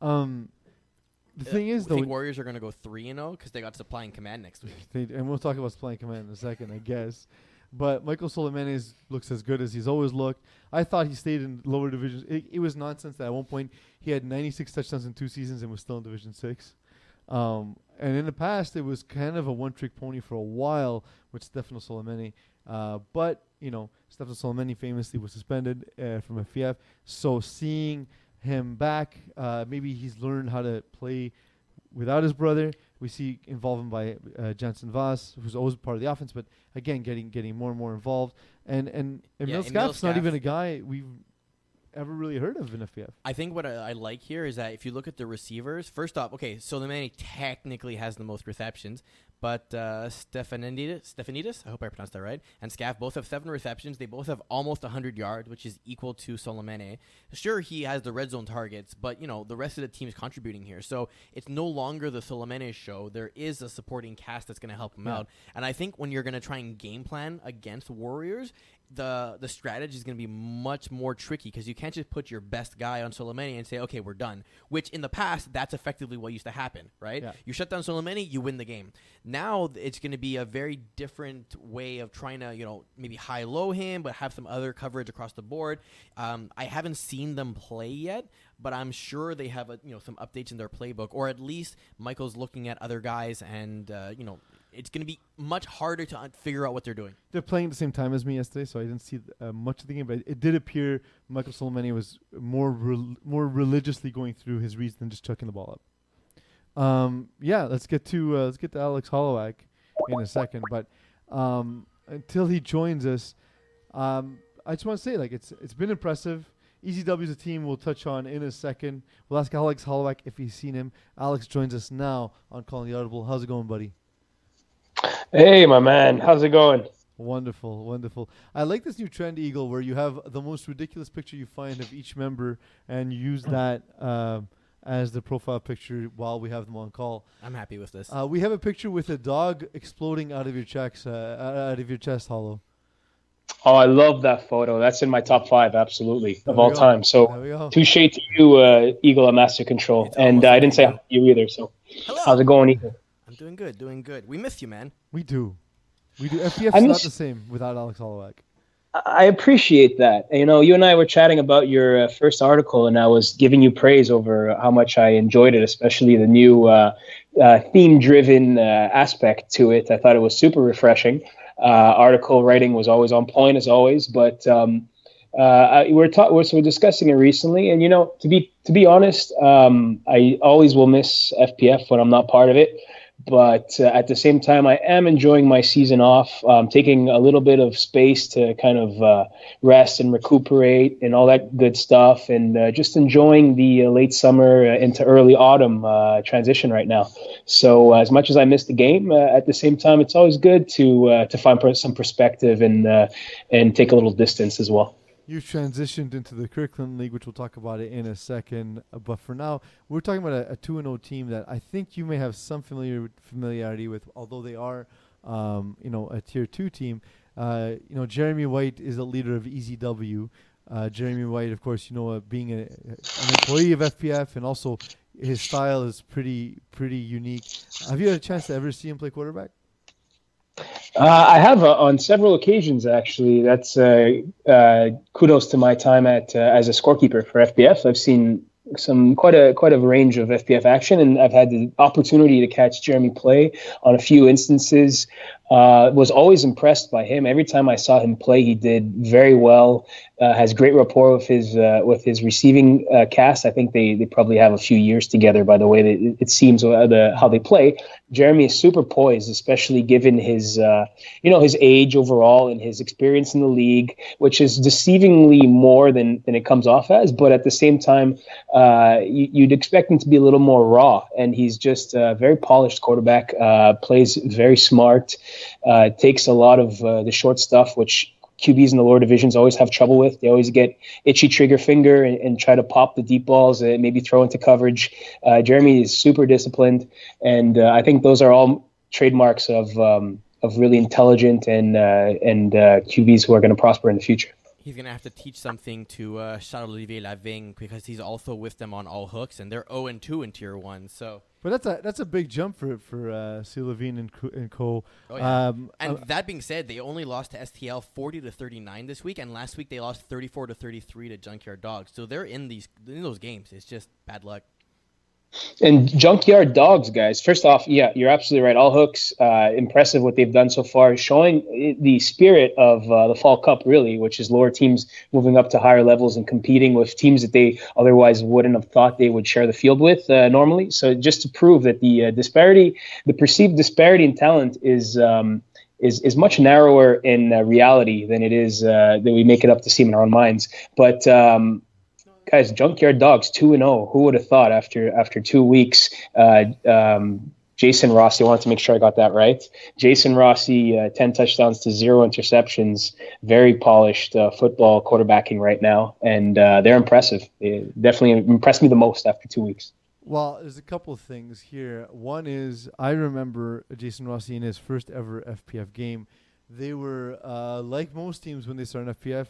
Um, the Uh, thing is, though, think Warriors are going to go three and zero because they got supply and command next week. They, and we'll talk about supply and command in a second, I guess. But Michael Solomenes looks as good as he's always looked. I thought he stayed in lower divisions. It, it was nonsense that at one point he had 96 touchdowns in two seasons and was still in Division Six. Um, and in the past, it was kind of a one-trick pony for a while with Stefano Solomene. Uh, but you know, Stefano Solomene famously was suspended uh, from FPF. So seeing him back, uh, maybe he's learned how to play without his brother. We see involvement by uh, Jansen Voss, who's always part of the offense, but again, getting getting more and more involved. And and Emil Yeah, Scaff's not even a guy we've ever really heard of in FPF. I think what I, I like here is that if you look at the receivers, first off, okay, so the man technically has the most receptions, but uh, Stefanidis, Stefanidis, I hope I pronounced that right, and Scaff both have seven receptions. They both have almost 100 yards, which is equal to Solomene. Sure, he has the red zone targets, but you know the rest of the team is contributing here, so it's no longer the Solomene show. There is a supporting cast that's going to help him Yeah. out, and I think when you're going to try and game plan against Warriors, the the strategy is going to be much more tricky because you can't just put your best guy on Soleimani and say, okay, we're done. Which in the past, that's effectively what used to happen, right? Yeah. You shut down Soleimani, you win the game. Now it's going to be a very different way of trying to, you know, maybe high low him, but have some other coverage across the board. Um, I haven't seen them play yet, but I'm sure they have, a, you know, some updates in their playbook, or at least Michael's looking at other guys, and uh, you know, it's going to be much harder to un- figure out what they're doing. They're playing at the same time as me yesterday, so I didn't see uh, much of the game. But it did appear Michael Solomene was more rel- more religiously going through his reads than just chucking the ball up. Um, yeah, let's get to uh, let's get to Alex Holloway in a second. But um, until he joins us, um, I just want to say like it's it's been impressive. ECW is a team we'll touch on in a second. We'll ask Alex Holloway if he's seen him. Alex joins us now on Calling the Audible. How's it going, buddy? Hey, my man, how's it going? Wonderful, wonderful. I like this new trend, Eagle, where you have the most ridiculous picture you find of each member, and use that um, as the profile picture while we have them on call. I'm happy with this. Uh, we have a picture with a dog exploding out of your checks, uh, out of your chest, Hollow. Oh, I love that photo. That's in my top five, absolutely, There of all go. time. So, we go. touche to you, uh, Eagle at Master Control. It's and uh, I didn't say hi you either. So, Hello. how's it going, Eagle? I'm doing good, doing good. We miss you, man. We do, we do. FPF's I not the same without Alex Holloway. I appreciate that. You know, you and I were chatting about your uh, first article, and I was giving you praise over how much I enjoyed it, especially the new uh, uh, theme-driven uh, aspect to it. I thought it was super refreshing. Uh, article writing was always on point, as always. But um, uh, I, we're, ta- we're so we're discussing it recently, and you know, to be to be honest, um, I always will miss FPF when I'm not part of it but uh, at the same time, I am enjoying my season off, um, taking a little bit of space to kind of uh, rest and recuperate and all that good stuff, and uh, just enjoying the uh, late summer uh, into early autumn uh, transition right now. So, as much as I miss the game, at the same time, it's always good to to find some perspective and and take a little distance as well. You transitioned into the Kirkland League, which we'll talk about it in a second. Uh, But for now, we're talking about a, two and zero team that I think you may have some familiar familiarity with, although they are, um, you know, a tier two team. Uh, you know, Jeremy White is a leader of EZW. Uh, Jeremy White, of course, you know, uh, being a, an employee of FPF, and also his style is pretty pretty unique. Have you had a chance to ever see him play quarterback? Uh, I have uh, on several occasions actually. That's uh, uh kudos to my time at uh, as a scorekeeper for FPF. I've seen some quite a quite a range of FPF action, and I've had the opportunity to catch Jeremy play on a few instances. Uh, was always impressed by him. Every time I saw him play, he did very well. Uh, has great rapport with his uh, with his receiving uh, cast. I think they they probably have a few years together by the way that it seems the, how they play. Jeremy is super poised, especially given his uh, you know his age overall and his experience in the league, which is deceivingly more than than it comes off as. But at the same time, uh, you, would expect him to be a little more raw, and he's just a very polished quarterback. plays very smart. Uh, takes a lot of uh, the short stuff, which QBs in the lower divisions always have trouble with. They always get itchy trigger finger and, and try to pop the deep balls and maybe throw into coverage. Uh, Jeremy is super disciplined, and uh, I think those are all trademarks of um, of really intelligent and uh, and uh, QBs who are going to prosper in the future. He's gonna have to teach something to uh, Charles Olivier Lavigne because he's also with them on all hooks, and they're 0 and 2 in Tier One. So but that's a that's a big jump for for uh, C. Lavigne and, and Co. Oh, yeah. Um, and uh, that being said, they only lost to STL forty to thirty nine this week, and last week they lost thirty four to thirty three to Junkyard Dogs. So they're in these in those games. It's just bad luck. And junkyard dogs, guys. First off, yeah, you're absolutely right. All hooks, uh, impressive what they've done so far, showing the spirit of uh, the Fall Cup, really, which is lower teams moving up to higher levels and competing with teams that they otherwise wouldn't have thought they would share the field with uh, normally. So just to prove that the uh, disparity, the perceived disparity in talent, is. Um, is, is much narrower in uh, reality than it is uh, that we make it up to seem in our own minds. But um, guys, Junkyard Dogs two and zero. Oh. Who would have thought after after two weeks? Uh, um, Jason Rossi, I wanted to make sure I got that right. Jason Rossi, uh, 10 touchdowns to zero interceptions. Very polished uh, football quarterbacking right now. And uh, they're impressive. They definitely impressed me the most after two weeks. Well, there's a couple of things here. One is I remember Jason Rossi in his first ever FPF game they were uh, like most teams when they start in FPF,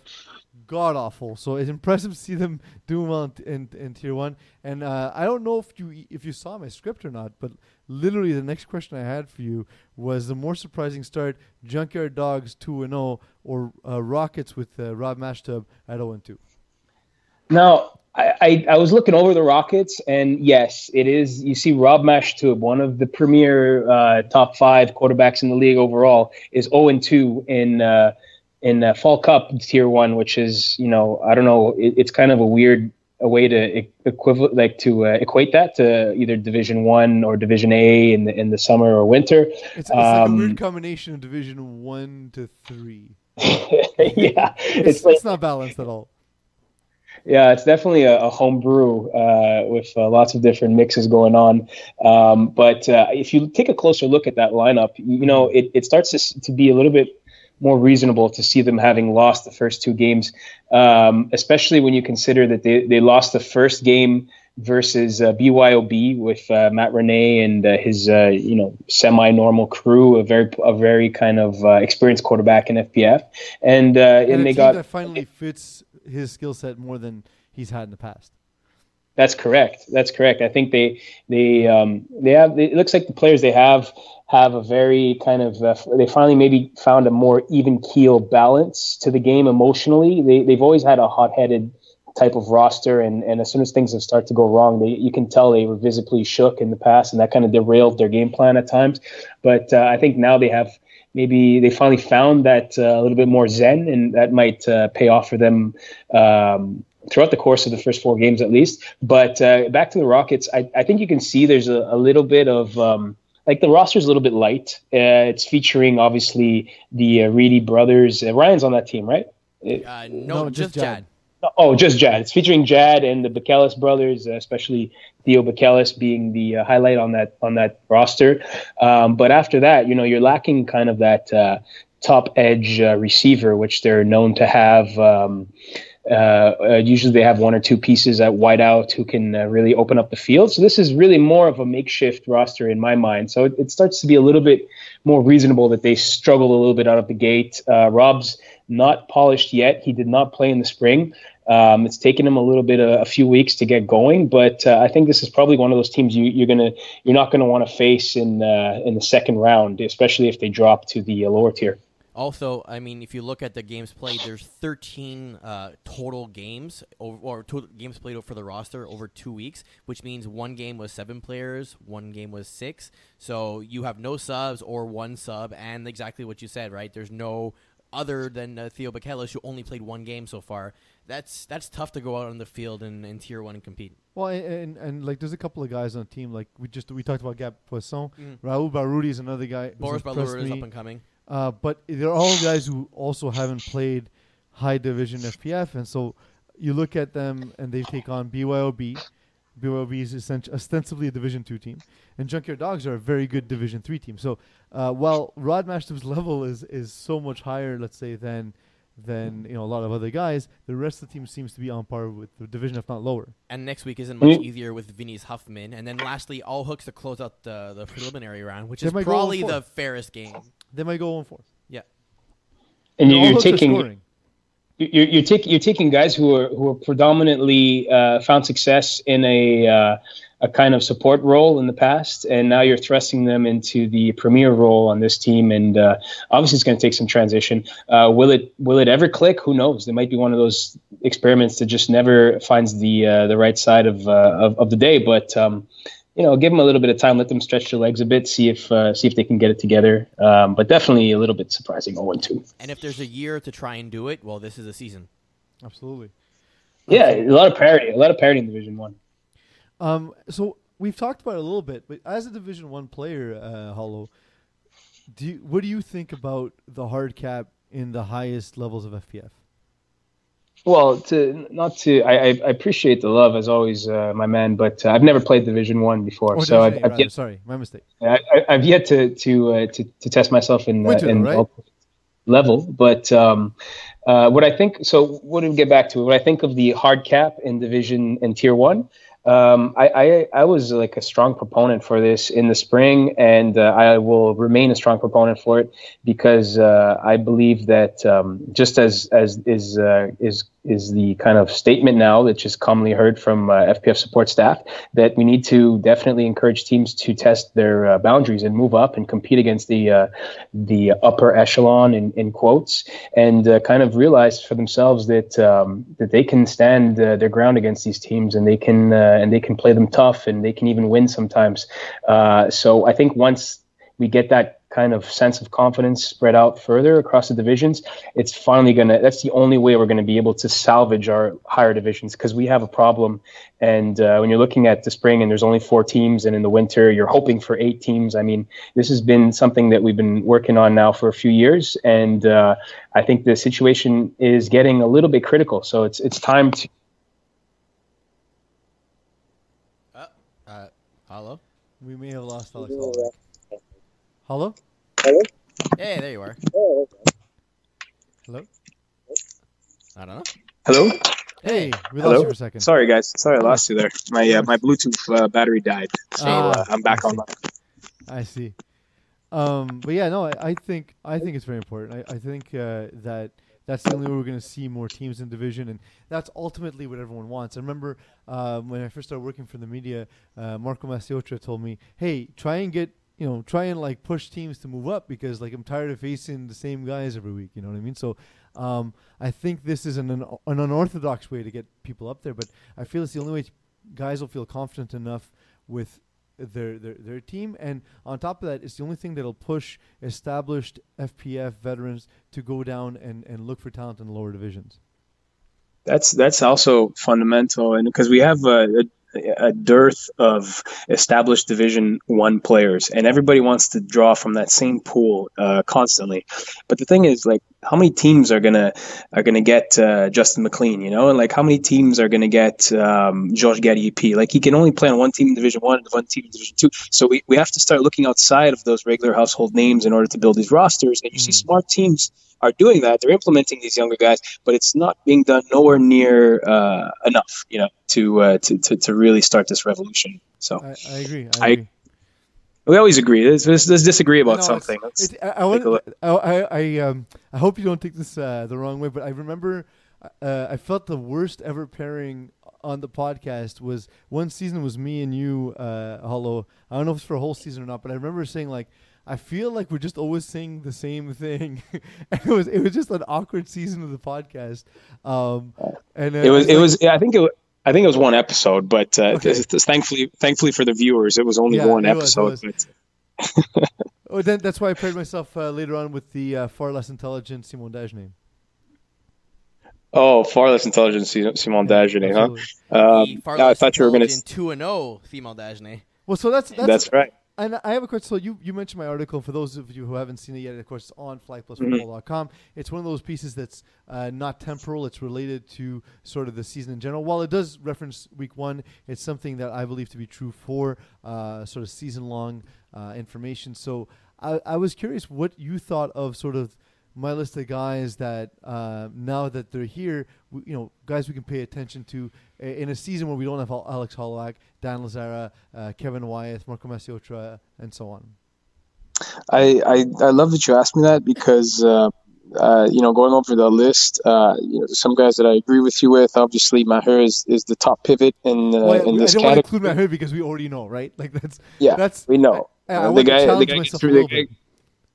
god awful. So it's impressive to see them doing well in, in, in tier one. And uh, I don't know if you if you saw my script or not, but literally the next question I had for you was the more surprising start: Junkyard Dogs two and zero, oh or uh, Rockets with uh, Rob Mashtub at zero oh and two. Now I, I, was looking over the Rockets, and yes, it is. You see, Rob Mashtub, one of the premier uh, top five quarterbacks in the league overall, is zero oh and two in uh, in uh, Fall Cup Tier One, which is you know I don't know. It, it's kind of a weird a way to equivalent like to uh, equate that to either Division One or Division A in the in the summer or winter. It's, it's um, like a weird um, combination of Division One to three. yeah, it's, it's, like, it's not balanced at all. Yeah, it's definitely a, a home brew uh, with uh, lots of different mixes going on. Um, but uh, if you take a closer look at that lineup, you know, it, it starts to, to be a little bit more reasonable to see them having lost the first two games, um, especially when you consider that they, they lost the first game versus uh, BYOB with uh, Matt Renee and uh, his uh, you know semi-normal crew, a very a very kind of uh, experienced quarterback in FPF, and uh, and, and they got that finally fits his skill set more than he's had in the past. That's correct. That's correct. I think they they um, they have. It looks like the players they have have a very kind of. Uh, they finally maybe found a more even keel balance to the game emotionally. They they've always had a hot headed type of roster, and and as soon as things have started to go wrong, they you can tell they were visibly shook in the past, and that kind of derailed their game plan at times. But uh, I think now they have maybe they finally found that uh, a little bit more zen, and that might uh, pay off for them um, throughout the course of the first four games, at least. But uh, back to the Rockets, I, I, think you can see there's a, a little bit of um, like the roster's a little bit light. Uh, it's featuring obviously the uh, Reedy brothers. Uh, Ryan's on that team, right? no, no, just Jad. Oh, just Jad. It's featuring Jad and the Bekelis brothers, especially Theo Bekelis being the uh, highlight on that on that roster. Um, but after that, you know, you're lacking kind of that uh, top edge uh, receiver, which they're known to have. Um, uh, uh, usually, they have one or two pieces at wideout who can uh, really open up the field. So this is really more of a makeshift roster in my mind. So it, it starts to be a little bit more reasonable that they struggle a little bit out of the gate. Rob's not polished yet. He did not play in the spring. Um, it's taken them a little bit, a, a few weeks to get going, but uh, I think this is probably one of those teams you, you're gonna, you're not gonna want to face in uh, in the second round, especially if they drop to the lower tier. Also, I mean, if you look at the games played, there's 13 uh, total games over, or total games played for the roster over two weeks, which means one game was seven players, one game was six. So you have no subs or one sub, and exactly what you said, right? There's no other than uh, Theo Bekelis, who only played one game so far. That's that's tough to go out on the field in, in tier one and compete. Well, and, and, and like there's a couple of guys on the team like we just we talked about Gab Poisson, mm. Raoul Baroudi is another guy. Boris Balur is up and coming. Uh, but they're all guys who also haven't played high division FPF, and so you look at them and they take on BYOB. BYOB is ostensibly a Division two team, and Junkyard Dogs are a very good Division three team. So uh, while Rod Mashtub's level is is so much higher, let's say, than than you know a lot of other guys, the rest of the team seems to be on par with the division, if not lower. And next week isn't much easier with Vinny's Huffman, and then lastly, all hooks to close out the the preliminary round, which they is probably the fairest game. They might go on fourth. Yeah. And you're, you're taking you're, you're taking you're taking guys who are who are predominantly uh, found success in a uh, a kind of support role in the past, and now you're thrusting them into the premier role on this team. And uh, obviously, it's going to take some transition. Uh, will it will it ever click? Who knows? There might be one of those experiments that just never finds the uh, the right side of, uh, of, of the day. But um, you know, give them a little bit of time, let them stretch their legs a bit, see if uh, see if they can get it together. Um, but definitely a little bit surprising, 0 2. And if there's a year to try and do it, well, this is a season. Absolutely. Yeah, a lot of parity, a lot of parity in Division One. Um, so we've talked about it a little bit, but as a Division One player, uh, Hollow, do you, what do you think about the hard cap in the highest levels of FPF? Well, to not to, I, I appreciate the love as always, uh, my man. But uh, I've never played Division One before, oh, so I've, I've yet, sorry, my mistake. I, have yet to to, uh, to to test myself in uh, in right? level. But um, uh, what I think, so what do we get back to? What I think of the hard cap in Division and Tier One um, I, I, I was like a strong proponent for this in the spring, and uh, I will remain a strong proponent for it because uh, I believe that um, just as as is uh, is is the kind of statement now that's just commonly heard from uh, FPF support staff that we need to definitely encourage teams to test their uh, boundaries and move up and compete against the uh, the upper echelon in, in quotes and uh, kind of realize for themselves that um, that they can stand uh, their ground against these teams and they can uh, and they can play them tough and they can even win sometimes. so I think once we get that kind of sense of confidence spread out further across the divisions, it's finally going to, that's the only way we're going to be able to salvage our higher divisions because we have a problem. And uh, when you're looking at the spring and there's only four teams, and in the winter, you're hoping for eight teams. I mean, this has been something that we've been working on now for a few years. And uh, I think the situation is getting a little bit critical. So it's, it's time to. Uh, uh, hello? We may have lost Alex. Hello? Hello? Hey, there you are. Oh, Hello? I don't know. Hello? Hey, we Hello? lost you for a second. Sorry, guys. Sorry, I lost you there. My uh, my Bluetooth uh, battery died, so uh, I'm back on. I see. Um, but yeah, no, I, I, think I think it's very important. I, I think uh, that that's the only way we're going to see more teams in division, and that's ultimately what everyone wants. I remember um, when I first started working for the media, uh, Marco Masiotra told me, "Hey, try and get you know, try and like push teams to move up because like I'm tired of facing the same guys every week. You know what I mean? So um, I think this is an, an, unorthodox way to get people up there, but I feel it's the only way guys will feel confident enough with their, their their team. And on top of that, it's the only thing that'll push established FPF veterans to go down and, and look for talent in the lower divisions. That's that's also fundamental, and because we have a, a a dearth of established Division One players, and everybody wants to draw from that same pool uh, constantly. But the thing is, like, how many teams are gonna are gonna get uh, Justin McLean? You know, and like, how many teams are gonna get um, George EP? Like, he can only play on one team in Division One and one team in Division Two. So we, we have to start looking outside of those regular household names in order to build these rosters. And you mm. see smart teams are doing that. They're implementing these younger guys, but it's not being done nowhere near uh, enough, you know, to, uh, to, to to really start this revolution. So I, I agree. I, I agree. we always agree. Let's, let's, let's disagree about no, something. It's, I, I, I, I, um, I hope you don't take this uh, the wrong way, but I remember uh, I felt the worst ever pairing on the podcast was one season was me and you, uh, Hello. I don't know if it's for a whole season or not, but I remember saying like, I feel like we're just always saying the same thing. and it was it was just an awkward season of the podcast. Um, and it was it was I think it. Was, I think it was one episode, but uh, okay. it's, it's thankfully, thankfully for the viewers, it was only yeah, one episode. Was, oh, then that's why I paired myself uh, later on with the uh, far less intelligent Simon Dagenais. Oh, far less intelligent Simon Dagenais, huh? Uh, far less I thought you were going to two and zero oh Simon Dagenais. Well, so that's that's, that's right. And I have a question. So you, you mentioned my article. For those of you who haven't seen it yet, of course, it's on flyplusfootball.com. Mm-hmm. It's one of those pieces that's uh, not temporal. It's related to sort of the season in general. While it does reference week one, it's something that I believe to be true for uh, sort of season long uh, information. So I, I was curious what you thought of sort of my list of guys that uh, now that they're here, we, you know, guys we can pay attention to in a season where we don't have Alex Holloway, Dan Lazzara, uh, Kevin Wyeth, Marco Masiotra, and so on. I, I, I love that you asked me that because uh, uh, you know going over the list, uh, you know some guys that I agree with you with. Obviously, Maher is, is the top pivot in uh, well, in this I don't category. want to include Maher because we already know, right? Like that's yeah, that's we know. I, I the guy, the guy gets through the guy,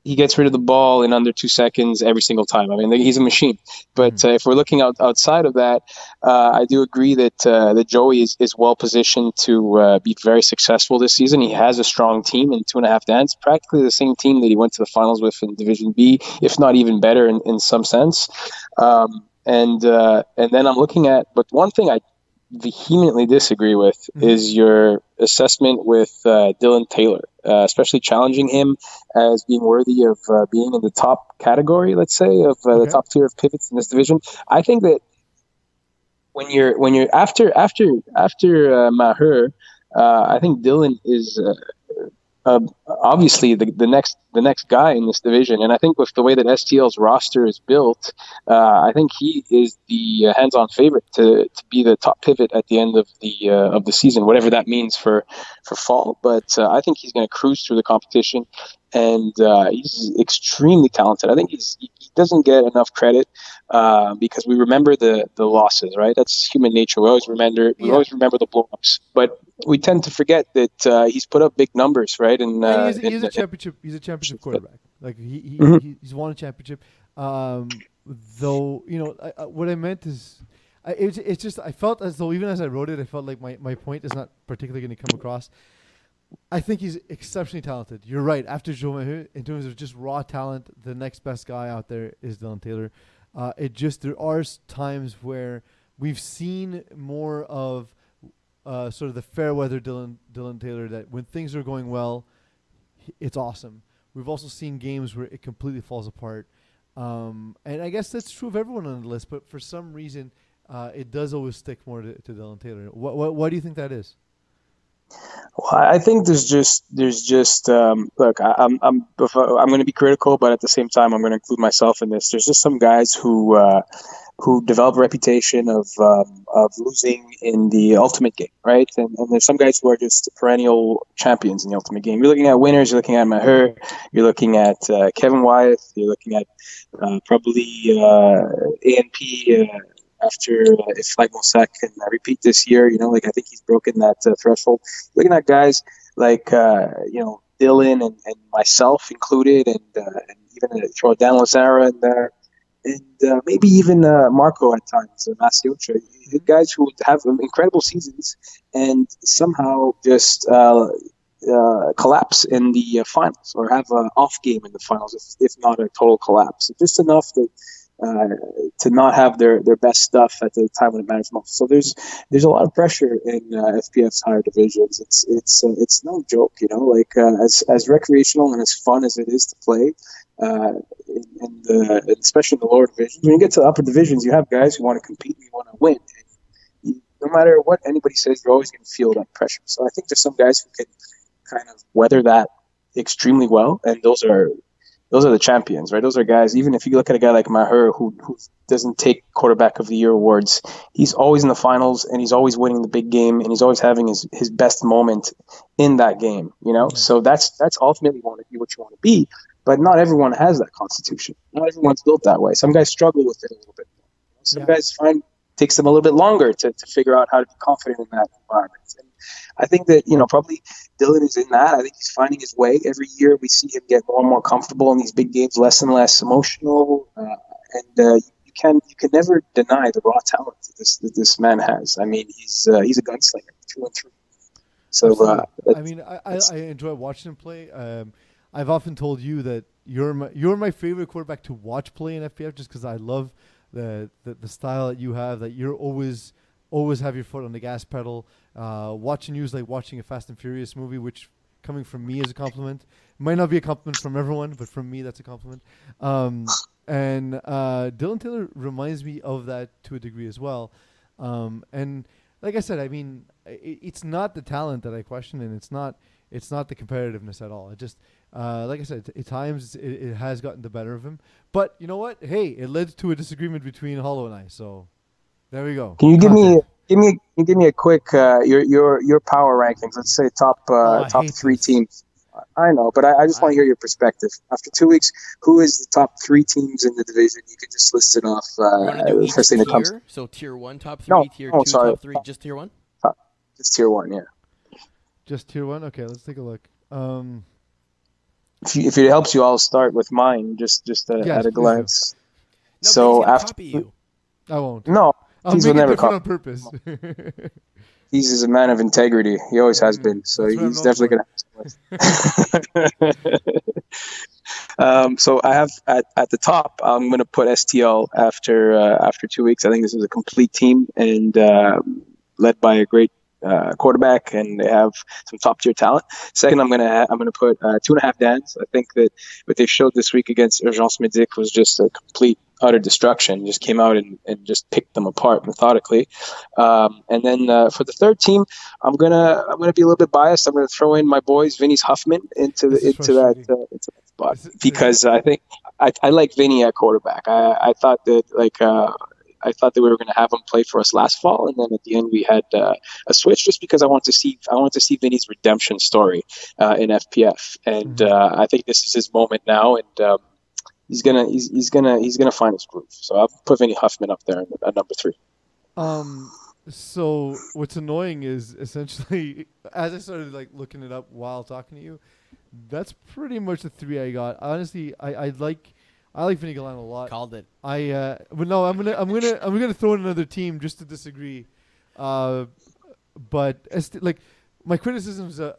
he gets rid of the ball in under two seconds every single time. I mean, he's a machine. But mm-hmm. uh, if we're looking out, outside of that, uh, I do agree that uh, that Joey is, is well positioned to uh, be very successful this season. He has a strong team in two and a half dance, practically the same team that he went to the finals with in Division B, if not even better in, in some sense. Um, and uh, and then I'm looking at, but one thing I vehemently disagree with mm-hmm. is your assessment with uh, Dylan Taylor, uh, especially challenging him as being worthy of uh, being in the top category, let's say, of uh, okay. the top tier of pivots in this division. I think that when you're when you're after after after uh, Maher, uh, I think Dylan is uh, obviously the, the next the next guy in this division. And I think with the way that STL's roster is built, uh, I think he is the uh, hands-on favorite to, to be the top pivot at the end of the uh, of the season, whatever that means for for fall. But uh, I think he's going to cruise through the competition, and uh, he's extremely talented. I think he's he doesn't get enough credit uh, because we remember the the losses, right? That's human nature. We always remember we yeah. always remember the blowups, but we tend to forget that uh, he's put up big numbers, right? And, uh, he's, he's, a championship. He's a championship quarterback. Like he, he mm-hmm. he's won a championship. Um, though you know I, I, what I meant is. I, it's, it's just I felt as though even as I wrote it, I felt like my, my point is not particularly going to come across. I think he's exceptionally talented. You're right. After Joe Mahu, in terms of just raw talent, the next best guy out there is Dylan Taylor. Uh, it just there are times where we've seen more of uh, sort of the fair weather Dylan Dylan Taylor that when things are going well, it's awesome. We've also seen games where it completely falls apart, um, and I guess that's true of everyone on the list. But for some reason, uh, it does always stick more to, to Dylan Taylor. What, what why do you think that is? Well, I think there's just there's just um, look. I, am I'm I'm, I'm going to be critical, but at the same time, I'm going to include myself in this. There's just some guys who uh, who develop a reputation of um, of losing in the ultimate game, right? And, and, there's some guys who are just perennial champions in the ultimate game. You're looking at winners. You're looking at Maher. You're looking at uh, Kevin Wyeth. You're looking at uh, probably uh, ANP uh, after uh, if Flagmont can repeat this year. You know, like I think he's broken that uh, threshold. Looking at guys like you know Dylan and, and myself included, and, and even throw Dan Lazzara in there and uh, maybe even uh, Marco at times, uh, Masiotra, guys who have incredible seasons and somehow just uh, uh, collapse in the uh, finals or have an off game in the finals, if, if not a total collapse. Just enough that. Uh, to not have their, their best stuff at the time when it matters most. So there's there's a lot of pressure in uh, FPF's higher divisions. It's it's uh, it's no joke, you know. Like as as recreational and as fun as it is to play, uh, in, in the, especially in the lower divisions. When you get to the upper divisions, you have guys who want to compete and want to win. You, no matter what anybody says, you're always going to feel that pressure. So I think there's some guys who can kind of weather that extremely well, and those are those are the champions, right? Those are guys. Even if you look at a guy like Maher, who who doesn't take quarterback of the year awards, he's always in the finals and he's always winning the big game and he's always having his, his best moment in that game. You know, so that's that's ultimately want to be what you want to be. But not everyone has that constitution. Not everyone's built that way. Some guys struggle with it a little bit. Some Yeah. guys find takes them a little bit longer to, to figure out how to be confident in that environment. And I think that you know probably Dylan is in that. I think he's finding his way every year. We see him get more and more comfortable in these big games, less and less emotional, uh, and uh, you can you can never deny the raw talent that this that this man has. I mean, he's uh, he's a gunslinger through and through. So uh, I mean, I, I, I enjoy watching him play. Um, I've often told you that you're my you're my favorite quarterback to watch play in FPF just because I love the, the the style that you have. That you're always always have your foot on the gas pedal. Uh, watching you is like watching a Fast and Furious movie, which coming from me is a compliment. Might not be a compliment from everyone, but from me that's a compliment. Um, and uh, Dylan Taylor reminds me of that to a degree as well. Um, and like I said, I mean, it, it's not the talent that I question, and it's not it's not the competitiveness at all. It just uh, like I said, at times it, it has gotten the better of him. But you know what? Hey, it led to a disagreement between Hollow and I. So there we go. Can you give me give me give me a quick uh, your your your power rankings? Let's say top uh, Oh, top three this. teams. I know, but I, I just want to hear your perspective. After two weeks, who is the top three teams in the division? You could just list it off. You want to do Uh, first thing tier? that comes, So tier one, top three, No, tier no, two, sorry. top three, just tier one. Just tier one. Yeah, Just tier one. Okay, let's take a look. Um, if, you, if it helps you, I'll start with mine. Just just uh, Yes, at a glance. No, so but he's gonna after copy you. I won't. no, I'll make will never come. on purpose. he's is a man of integrity. He always has been. So that's he's definitely gonna. um, so I have at, at the top. I'm gonna put STL after uh, after two weeks. I think this is a complete team and uh, led by a great uh, quarterback, and they have some top tier talent. Second, I'm gonna I'm gonna put uh, two and a half Dans. I think that what they showed this week against Urgence Medic was just a complete utter destruction. Just came out and, and just picked them apart methodically. Um, and then uh, for the third team, I'm gonna I'm gonna be a little bit biased. I'm gonna throw in my boys Vinny's Huffman into the, into that uh, into that spot is- because I think I, I like Vinny at quarterback. I I thought that like. Uh, I thought that we were going to have him play for us last fall, and then at the end we had uh, a switch just because I want to see I want to see Vinny's redemption story uh, in FPF, and Mhm. uh, I think this is his moment now, and um, he's gonna he's, he's gonna he's gonna find his groove. So I'll put Vinny Huffman up there at number three. Um. So what's annoying is essentially, as I started like looking it up while talking to you, that's pretty much the three I got. Honestly, I, I like I like Vinny Galan a lot. Called it. I uh, but no, I'm gonna I'm gonna I'm gonna throw in another team just to disagree. Uh, but as t- like my criticisms uh,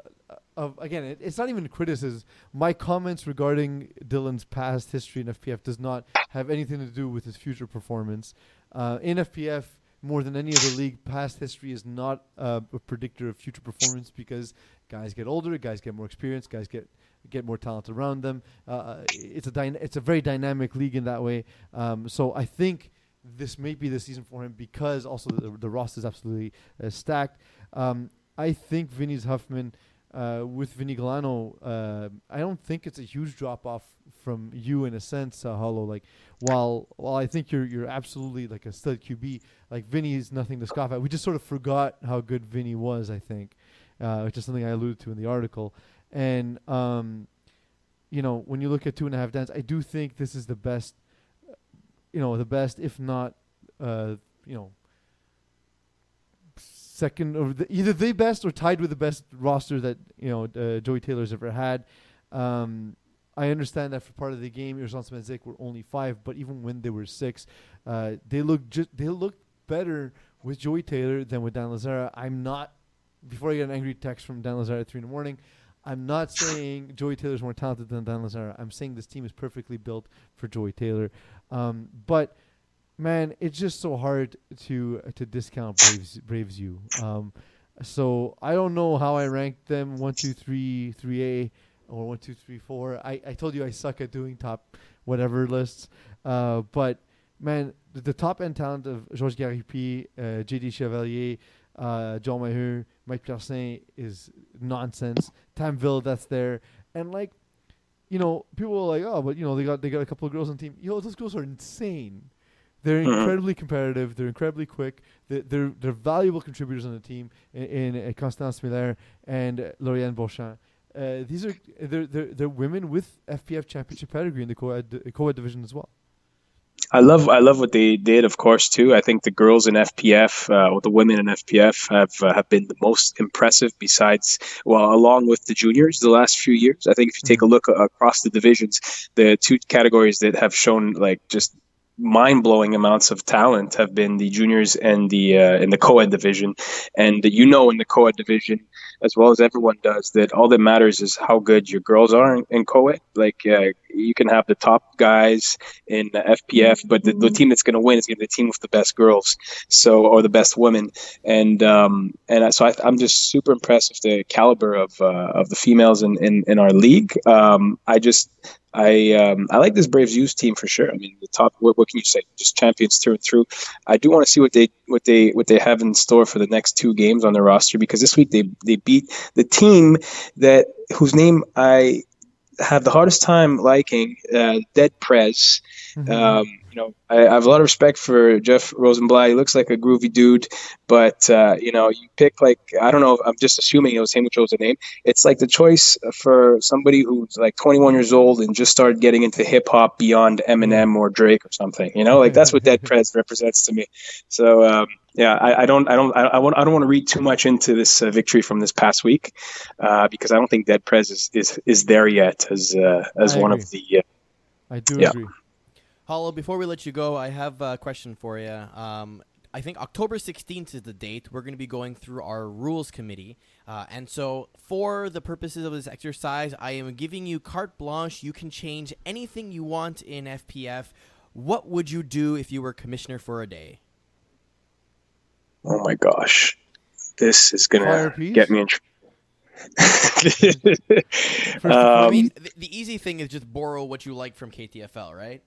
of again, it, it's not even criticism. My comments regarding Dylan's past history in FPF does not have anything to do with his future performance. Uh, in FPF, more than any other league, past history is not uh, a predictor of future performance because guys get older, guys get more experience, guys get get more talent around them. Uh, it's a dyna- it's a very dynamic league in that way. Um, so I think this may be the season for him because also the, the roster is absolutely uh, stacked. Um, I think Vinny's Huffman uh, with Vinny Galano. Uh, I don't think it's a huge drop off from you in a sense, uh, Hollow. Like while while I think you're you're absolutely like a stud QB, like Vinny is nothing to scoff at. We just sort of forgot how good Vinny was. I think, uh, which is something I alluded to in the article. And um, you know, when you look at two and a half Dans, I do think this is the best. You know, the best, if not, uh, you know, second or the, either the best or tied with the best roster that you know uh, Joey Taylor's ever had. Um, I understand that for part of the game, Urgence Medic were only five, but even when they were six, uh, they look just they look better with Joey Taylor than with Dan Lazara. I'm not. Before I get an angry text from Dan Lazara at three in the morning, I'm not saying Joey Taylor's more talented than Dan Lazara. I'm saying this team is perfectly built for Joey Taylor. Um, but man, it's just so hard to to discount Braves Braves U. Um, so I don't know how I ranked them one, two, three, three A, or one, two, three, four. I, I told you I suck at doing top whatever lists. Uh, but man, the, the top end talent of Georges Garipi, uh, JD Chevalier, uh, John Maheu, Mike Piercin is nonsense. Tamville, that's there, and like, you know, people are like, oh, but you know, they got they got a couple of girls on the team. Yo, those girls are insane. They're Mhm. incredibly competitive. They're incredibly quick. They're they're, they're valuable contributors on the team in, in uh, Constance Miller and uh, Lauriane Beauchamp. Uh, these are they're, they're they're women with FPF championship pedigree in the co-ed, co-ed division as well. I love I love what they did, of course, too. I think the girls in FPF, uh, or the women in FPF, have uh, have been the most impressive. Besides, well, along with the juniors, the last few years. I think if you take a mm-hmm. look across the divisions, the two categories that have shown like just mind blowing amounts of talent have been the juniors and the uh, in the co-ed division, and you know in the co-ed division as well as everyone does that all that matters is how good your girls are in, in co-ed. Like uh, you can have the top guys in the FPF, but the, the mm-hmm. team that's going to win is going to be the team with the best girls, so or the best women. And um, and so I, am just super impressed with the caliber of uh, of the females in, in, in our league. Um, I just I um, I like this Braves youth team for sure. I mean, the top. What, what can you say? Just champions through and through. I do want to see what they what they what they have in store for the next two games on their roster because this week they they beat the team that whose name I have the hardest time liking, uh, Dead Prez. Mm-hmm. Um, you know, I, I, have a lot of respect for Jeff Rosenblatt. He looks like a groovy dude, but uh, you know, you pick like I don't know. I'm just assuming it was him who chose the name. It's like the choice for somebody who's like 21 years old and just started getting into hip hop beyond Eminem or Drake or something. You know, like that's what Dead Prez represents to me. So um, yeah, I, I, don't, I don't, I, I, want, I don't want to read too much into this uh, victory from this past week uh, because I don't think Dead Prez is is, is there yet as uh, as I one agree. of the. Uh, I do yeah. agree. Hollow, before we let you go, I have a question for you. Um, I think October 16th is the date. We're going to be going through our rules committee. Uh, and so, for the purposes of this exercise, I am giving you carte blanche. You can change anything you want in FPF. What would you do if you were commissioner for a day? Oh my gosh. This is going to get me in trouble. um, I mean, the, the easy thing is just borrow what you like from KTFL, right?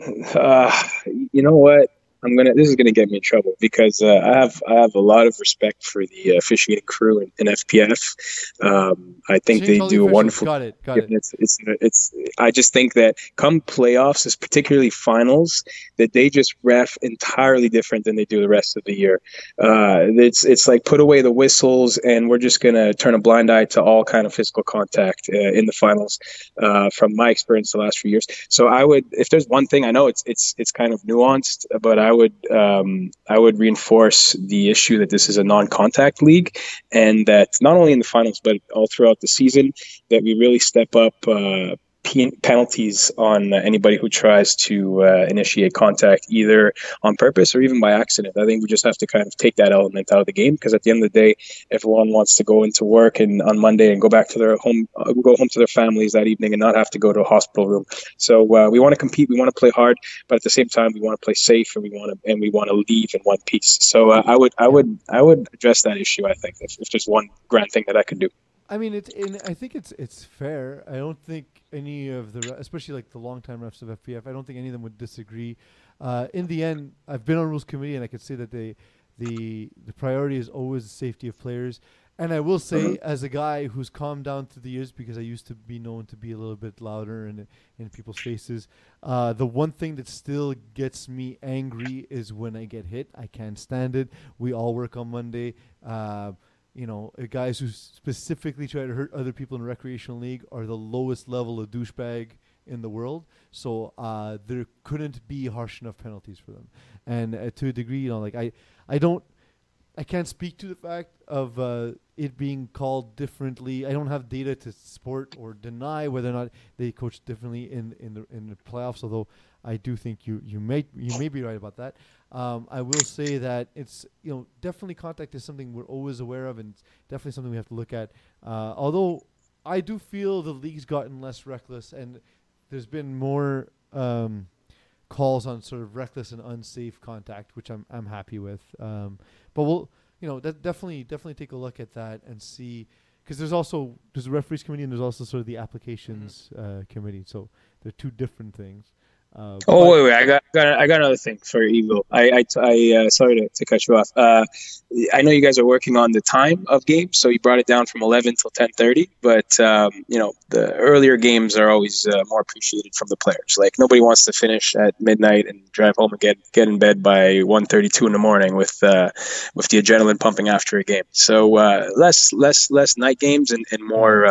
Uh, you know what? I'm gonna. This is gonna get me in trouble because uh, I have I have a lot of respect for the uh, officiating crew in, in FPF. Um, I think they do a wonderful. Got it. Got it. It's, it's it's. I just think that come playoffs, is particularly finals, that they just ref entirely different than they do the rest of the year. Uh, it's it's like put away the whistles and we're just gonna turn a blind eye to all kind of physical contact uh, in the finals. Uh, from my experience the last few years, so I would if there's one thing I know it's it's it's kind of nuanced, but I would um, I would reinforce the issue that this is a non-contact league, and that not only in the finals but all throughout the season that we really step up uh, penalties on anybody who tries to uh, initiate contact either on purpose or even by accident. I think we just have to kind of take that element out of the game because at the end of the day, everyone wants to go into work and on Monday and go back to their home, uh, go home to their families that evening and not have to go to a hospital room. So uh, we want to compete, we want to play hard, but at the same time, we want to play safe and we want to and we want to leave in one piece. So uh, I would I would I would address that issue. I think if, if there's one grand thing that I could do. I mean, it's I think it's it's fair. I don't think any of the, especially like the longtime refs of FPF, I don't think any of them would disagree. Uh, in the end, I've been on rules committee, and I could say that they, the the priority is always the safety of players. And I will say, mm-hmm. as a guy who's calmed down through the years, because I used to be known to be a little bit louder in in people's faces, uh, the one thing that still gets me angry is when I get hit. I can't stand it. We all work on Monday. Uh, you know, uh, guys who specifically try to hurt other people in recreational league are the lowest level of douchebag in the world. So uh, there couldn't be harsh enough penalties for them. And uh, to a degree, you know, like I, I don't, I can't speak to the fact of uh, it being called differently. I don't have data to support or deny whether or not they coach differently in in the in the playoffs. Although I do think you you may you may be right about that. Um, I will say that it's you know definitely contact is something we're always aware of and definitely something we have to look at. Uh, although I do feel the league's gotten less reckless and there's been more um, calls on sort of reckless and unsafe contact, which I'm I'm happy with. Um, but we'll you know that definitely definitely take a look at that and see because there's also there's a referees committee and there's also sort of the applications mm-hmm. uh, committee. So they're two different things. Uh, oh wait, wait! I got, got, I got another thing for Evo. I, I, I uh, sorry to, to cut you off. Uh, I know you guys are working on the time of games, so you brought it down from eleven till ten thirty. But um, you know, the earlier games are always uh, more appreciated from the players. Like nobody wants to finish at midnight and drive home and get get in bed by 1.32 in the morning with uh, with the adrenaline pumping after a game. So uh, less less less night games and, and more.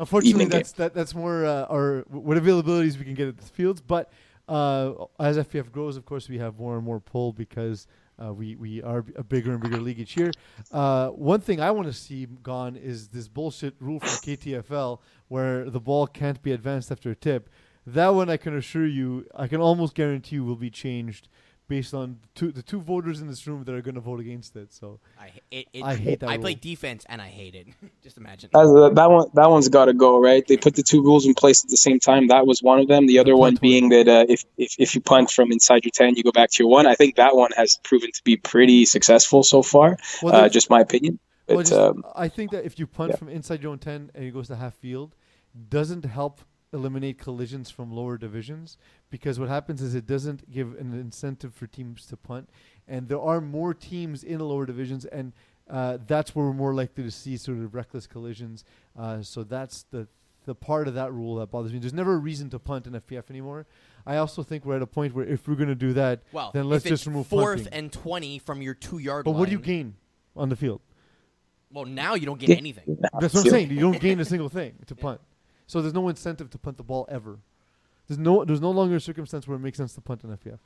Unfortunately, that's that, that's more uh, our what availabilities we can get at the fields, but uh, as FPF grows, of course, we have more and more pull because uh, we we are a bigger and bigger league each year. Uh, one thing I want to see gone is this bullshit rule from KTFL where the ball can't be advanced after a tip. That one, I can assure you, I can almost guarantee you, will be changed based on two, the two voters in this room that are going to vote against it. So I it, it, I hate that I play defense and I hate it. Just imagine. That's, uh, that one, that one's got to go, right? They put the two rules in place at the same time. That was one of them. The other The one punt being that uh, if, if if you punt from inside your ten, you go back to your one. I think that one has proven to be pretty successful so far. well, Uh, just my opinion. But Well, just, um, I think that if you punt yeah. from inside your own 10 and it goes to half field, doesn't help eliminate collisions from lower divisions because what happens is it doesn't give an incentive for teams to punt. And there are more teams in the lower divisions, and uh, that's where we're more likely to see sort of reckless collisions. Uh, so that's the the part of that rule that bothers me. There's never a reason to punt in FPF anymore. I also think we're at a point where if we're going to do that, Well, then let's if just it's remove fourth punting. and twenty from your two yard line. but line. what do you gain on the field? Well, now you don't gain anything. That's what I'm saying. You don't gain a single thing to punt. So there's no incentive to punt the ball ever. There's no there's no longer a circumstance where it makes sense to punt in FPF.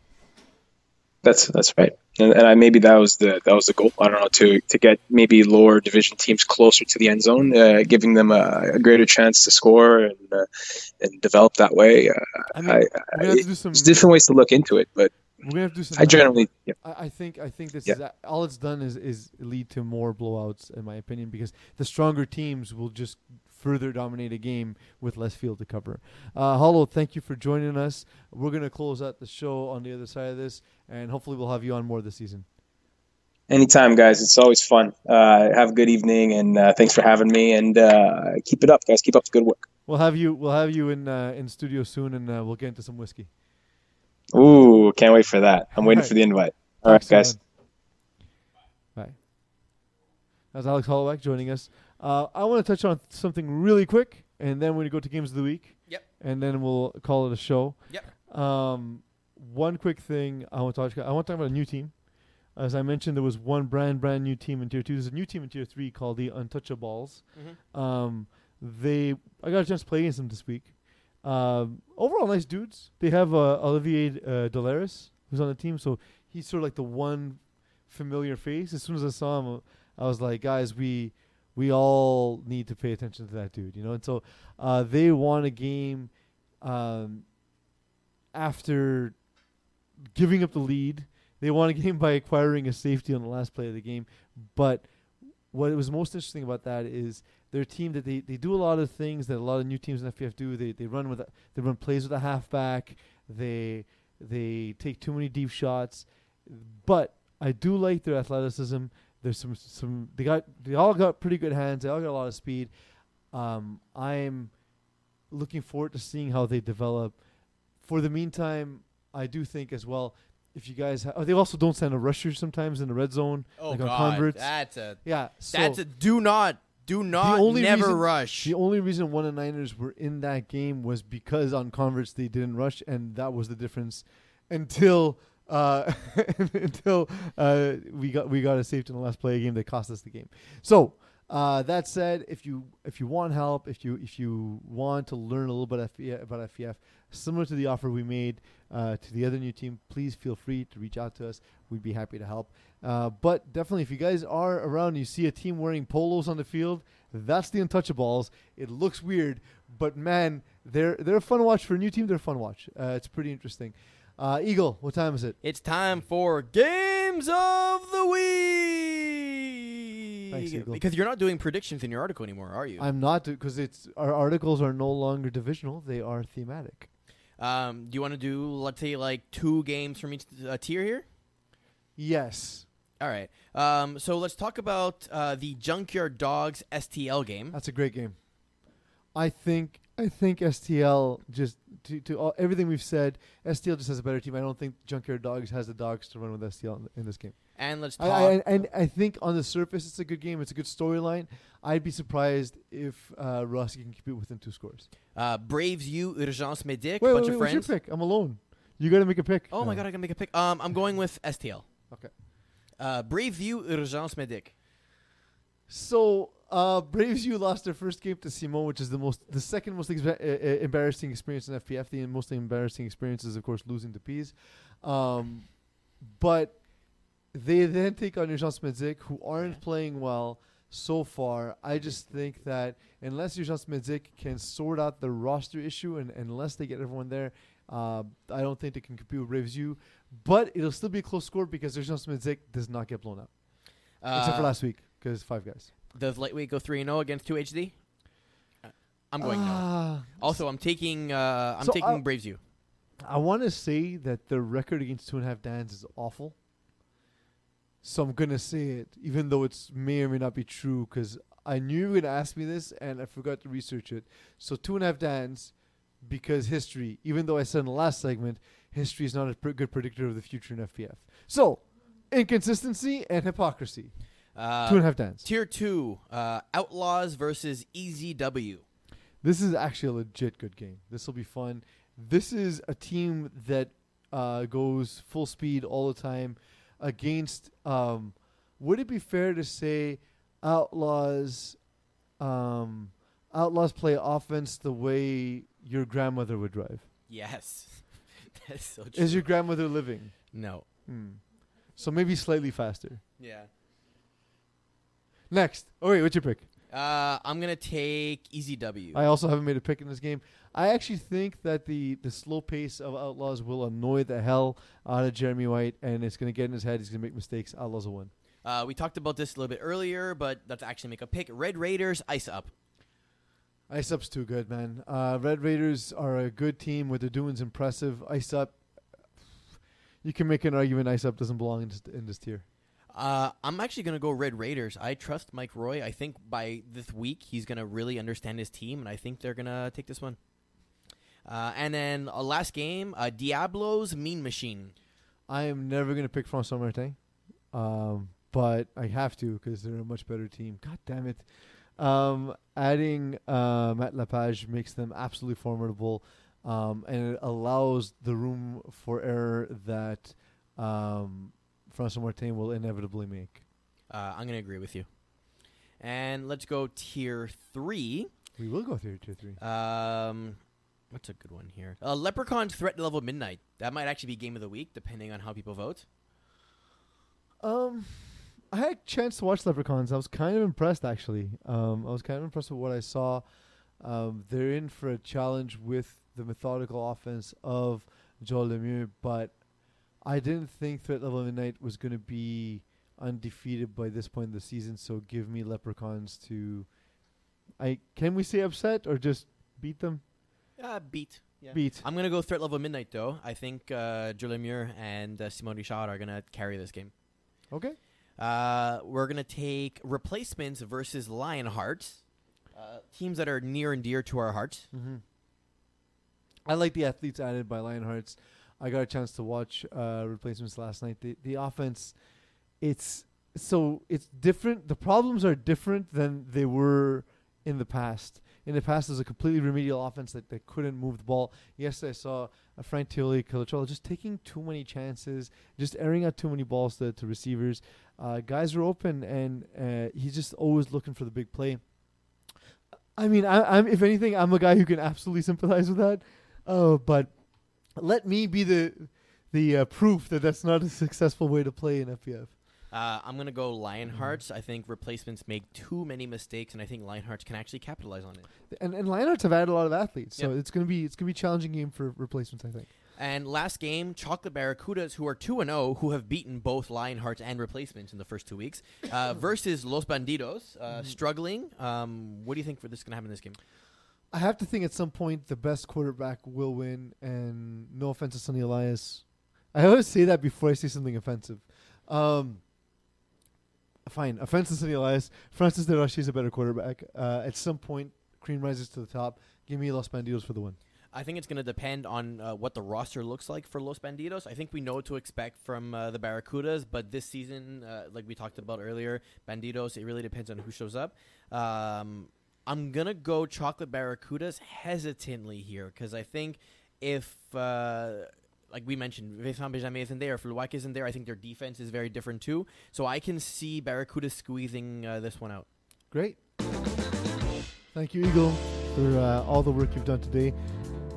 That's that's right, and, and I, maybe that was the that was the goal. I don't know to to get maybe lower division teams closer to the end zone, uh, giving them a, a greater chance to score and uh, and develop that way. Uh, I mean, I, to do some. there's different ways to look into it, but We're gonna have to do some. I generally yeah, I, I think I think this Yeah. is all it's done is is lead to more blowouts in my opinion because the stronger teams will just further dominate a game with less field to cover. Uh, Hollow, thank you for joining us. We're gonna close out the show on the other side of this, and hopefully we'll have you on more this season. anytime, guys. It's always fun. Uh, have a good evening, and uh, thanks for having me. And uh, keep it up, guys. Keep up the good work. We'll have you we'll have you in uh, in studio soon, and uh, we'll get into some whiskey. Ooh, can't wait for that. I'm waiting Alright. for the invite. All right, Thanks, man. guys. Bye. That's Alex Holloway joining us. Uh, I want to touch on something really quick, and then we're going to go to games of the week. Yep. And then we'll call it a show. Yep. Um, one quick thing I want to talk. I want to talk about a new team. As I mentioned, there was one brand brand new team in tier two. There's a new team in tier three called the Untouchables. Mhm. Um, they I got a chance to play against them this week. Um, overall, nice dudes. They have uh, Olivier uh, Delaris who's on the team, so he's sort of like the one familiar face. As soon as I saw him, I was like, guys, we we all need to pay attention to that dude, you know. And so uh, they won a game um, after giving up the lead. They won a game by acquiring a safety on the last play of the game. But what was most interesting about that is their team that they, they do a lot of things that a lot of new teams in FPF do. They they run with a, they run plays with a halfback. They they take too many deep shots. But I do like their athleticism. There's some some they got they all got pretty good hands. They all got a lot of speed. Um, I'm looking forward to seeing how they develop. For the meantime, I do think as well. If you guys, ha- oh, they also don't send a rusher sometimes in the red zone. Oh like on god, converts. that's a Yeah, so that's a do not do not only never reason- rush. the only reason one and Niners were in that game was because on converts they didn't rush, and that was the difference. Until uh, until uh, we got we got a safety in the last play game that cost us the game. So uh, that said, if you if you want help, if you if you want to learn a little bit about FPF, similar to the offer we made uh, to the other new team, please feel free to reach out to us. We'd be happy to help. Uh, but definitely, if you guys are around, and you see a team wearing polos on the field. That's the Untouchables. It looks weird, but man, they're they're a fun watch for a new team. They're a fun watch. Uh, it's pretty interesting. Uh, Eagle, what time is it? It's time for games of the week. Thanks, Eagle. because you're not doing predictions in your article anymore, are you? I'm not because it's our articles are no longer divisional; they are thematic. Um, do you want to do let's say like two games from each uh, tier here? Yes, All right. Um, so let's talk about uh, the Junkyard Dogs STL game. that's a great game. I think I think STL just to, to all, everything we've said, STL just has a better team. I don't think Junkyard Dogs has the dogs to run with STL in, in this game. And let's I, talk. I, and I think on the surface, it's a good game. It's a good storyline. I'd be surprised if uh, Rossi can keep it within two scores. uh, Braves U, Urgence Medic, Wait, bunch wait, of wait, what's your pick? I'm alone. You got to make a pick. Oh my god, I can make a pick. Um, I'm going with STL. Okay. Uh, Brave View Urgence Medic. So Uh, Braves U lost their first game to Simon, which is the most, the second most expe- uh, uh, embarrassing experience in FPF. The most embarrassing experience is, of course, losing to Peas. Um, but they then take on Urgence Medic, who aren't playing well so far. I just think that unless Urgence Medic can sort out the roster issue and unless they get everyone there, uh, I don't think they can compete with Braves U. But it'll still be a close score because Urgence Medic does not get blown out, except for Uh, last week because five guys. Does lightweight go three and zero against two HD? I'm going no. Ah, Also, I'm taking uh, I'm So, taking uh, Braves U. I want to say that the record against two and a half Dans is awful. So I'm gonna say it, even though it's may or may not be true, because I knew you were gonna ask me this and I forgot to research it. So two and a half Dans, because history. Even though I said in the last segment, history is not a pr- good predictor of the future in FPF. So inconsistency and hypocrisy. Uh, two and a half Dans. Tier two, uh, Outlaws versus EZW. This is actually a legit good game. This will be fun. This is a team that uh, goes full speed all the time against. Um, would it be fair to say Outlaws? Um, Outlaws play offense the way your grandmother would drive. Yes, that's so true. Is your grandmother living? no. Hmm. So maybe slightly faster. Yeah. Next. Oh wait, what's your pick? Uh, I'm gonna take EZW. I also haven't made a pick in this game. I actually think that the, the slow pace of Outlaws will annoy the hell out of Jeremy White, and it's going to get in his head. He's going to make mistakes. Outlaws will win. Uh, we talked about this a little bit earlier, but let's actually make a pick. Red Raiders, Ice Up. Ice Up's too good, man. Uh, Red Raiders are a good team. What they're doing is impressive. Ice Up, you can make an argument Ice Up doesn't belong in this, in this tier. Uh, I'm actually gonna go Red Raiders. I trust Mike Roy. I think by this week he's gonna really understand his team, and I think they're gonna take this one. Uh, and then uh, last game, uh, Diablo's Mean Machine. I am never going to pick François Martin, um, but I have to because they're a much better team. God damn it. Um, adding uh, Matt Lapage makes them absolutely formidable, um, and it allows the room for error that um, François Martin will inevitably make. Uh, I'm gonna agree with you. And let's go tier three. We will go through tier three. Um, what's a good one here? Uh, Leprechaun Threat Level Midnight. That might actually be game of the week, depending on how people vote. Um, I had a chance to watch Leprechauns. I was kind of impressed, actually. Um, I was kind of impressed with what I saw. Um, they're in for a challenge with the methodical offense of Joel Lemieux, but I didn't think Threat Level Midnight was going to be undefeated by this point in the season. So give me Leprechauns to. I can we say upset or just beat them? Uh, beat. Yeah. Beat. I'm gonna go Threat Level Midnight though. I think uh, Joe Lemieux and uh, Simon Richard are gonna carry this game. Okay. Uh, we're gonna take replacements versus Lionheart, uh, teams that are near and dear to our hearts. Mm-hmm. I like the athletes added by Lionhearts. I got a chance to watch uh, replacements last night. The the offense, it's so it's different. The problems are different than they were in the past. In the past, there's a completely remedial offense that, that couldn't move the ball. Yesterday, I saw uh, Frank Tioli, Colatrell just taking too many chances, just airing out too many balls to, to receivers. Uh, guys are open, and uh, he's just always looking for the big play. I mean, I, I'm if anything, I'm a guy who can absolutely sympathize with that. Oh, but let me be the the uh, proof that that's not a successful way to play in FPF. Uh, I'm gonna go Lionhearts. I think replacements make too many mistakes, and I think Lionhearts can actually capitalize on it. And and Lionhearts have added a lot of athletes, so Yep. it's gonna be it's gonna be a challenging game for replacements. I think. And last game, Chocolate Barracudas, who are 2 and 0, who have beaten both Lionhearts and replacements in the first two weeks, uh, versus Los Bandidos, uh, Mhm. struggling. Um, what do you think for this going to happen in this game? I have to think at some point the best quarterback will win, and no offense to Sonny Elias. I always say that before I say something offensive. Um, fine, offense to Sonny Elias. Francis De Roche is a better quarterback. Uh, at some point, cream rises to the top. Give me Los Bandidos for the win. I think it's going to depend on uh, what the roster looks like for Los Bandidos. I think we know what to expect from uh, the Barracudas, but this season, uh, like we talked about earlier, Bandidos, it really depends on who shows up. Um, I'm going to go Chocolate Barracudas hesitantly here because I think if, uh, like we mentioned, Vincent Benjamin isn't there, Fluak isn't there, I think their defense is very different too. So I can see Barracudas squeezing uh, this one out. Great. Thank you, Eagle, for uh, all the work you've done today.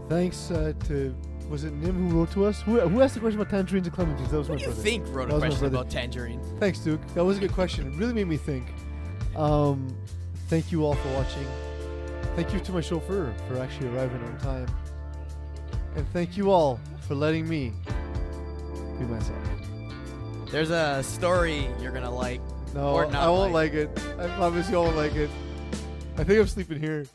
Thanks uh, to was it Nim who wrote to us? Who, who asked the question about tangerines and clementines? That was What my do you brother. think wrote That a question about tangerines? Thanks, Duke. That was a good question. It really made me think. Um, thank you all for watching. Thank you to my chauffeur for actually arriving on time. And thank you all for letting me be myself. There's a story you're gonna like. No, Or not I won't like. like it. I promise you I won't like it. I think I'm sleeping here.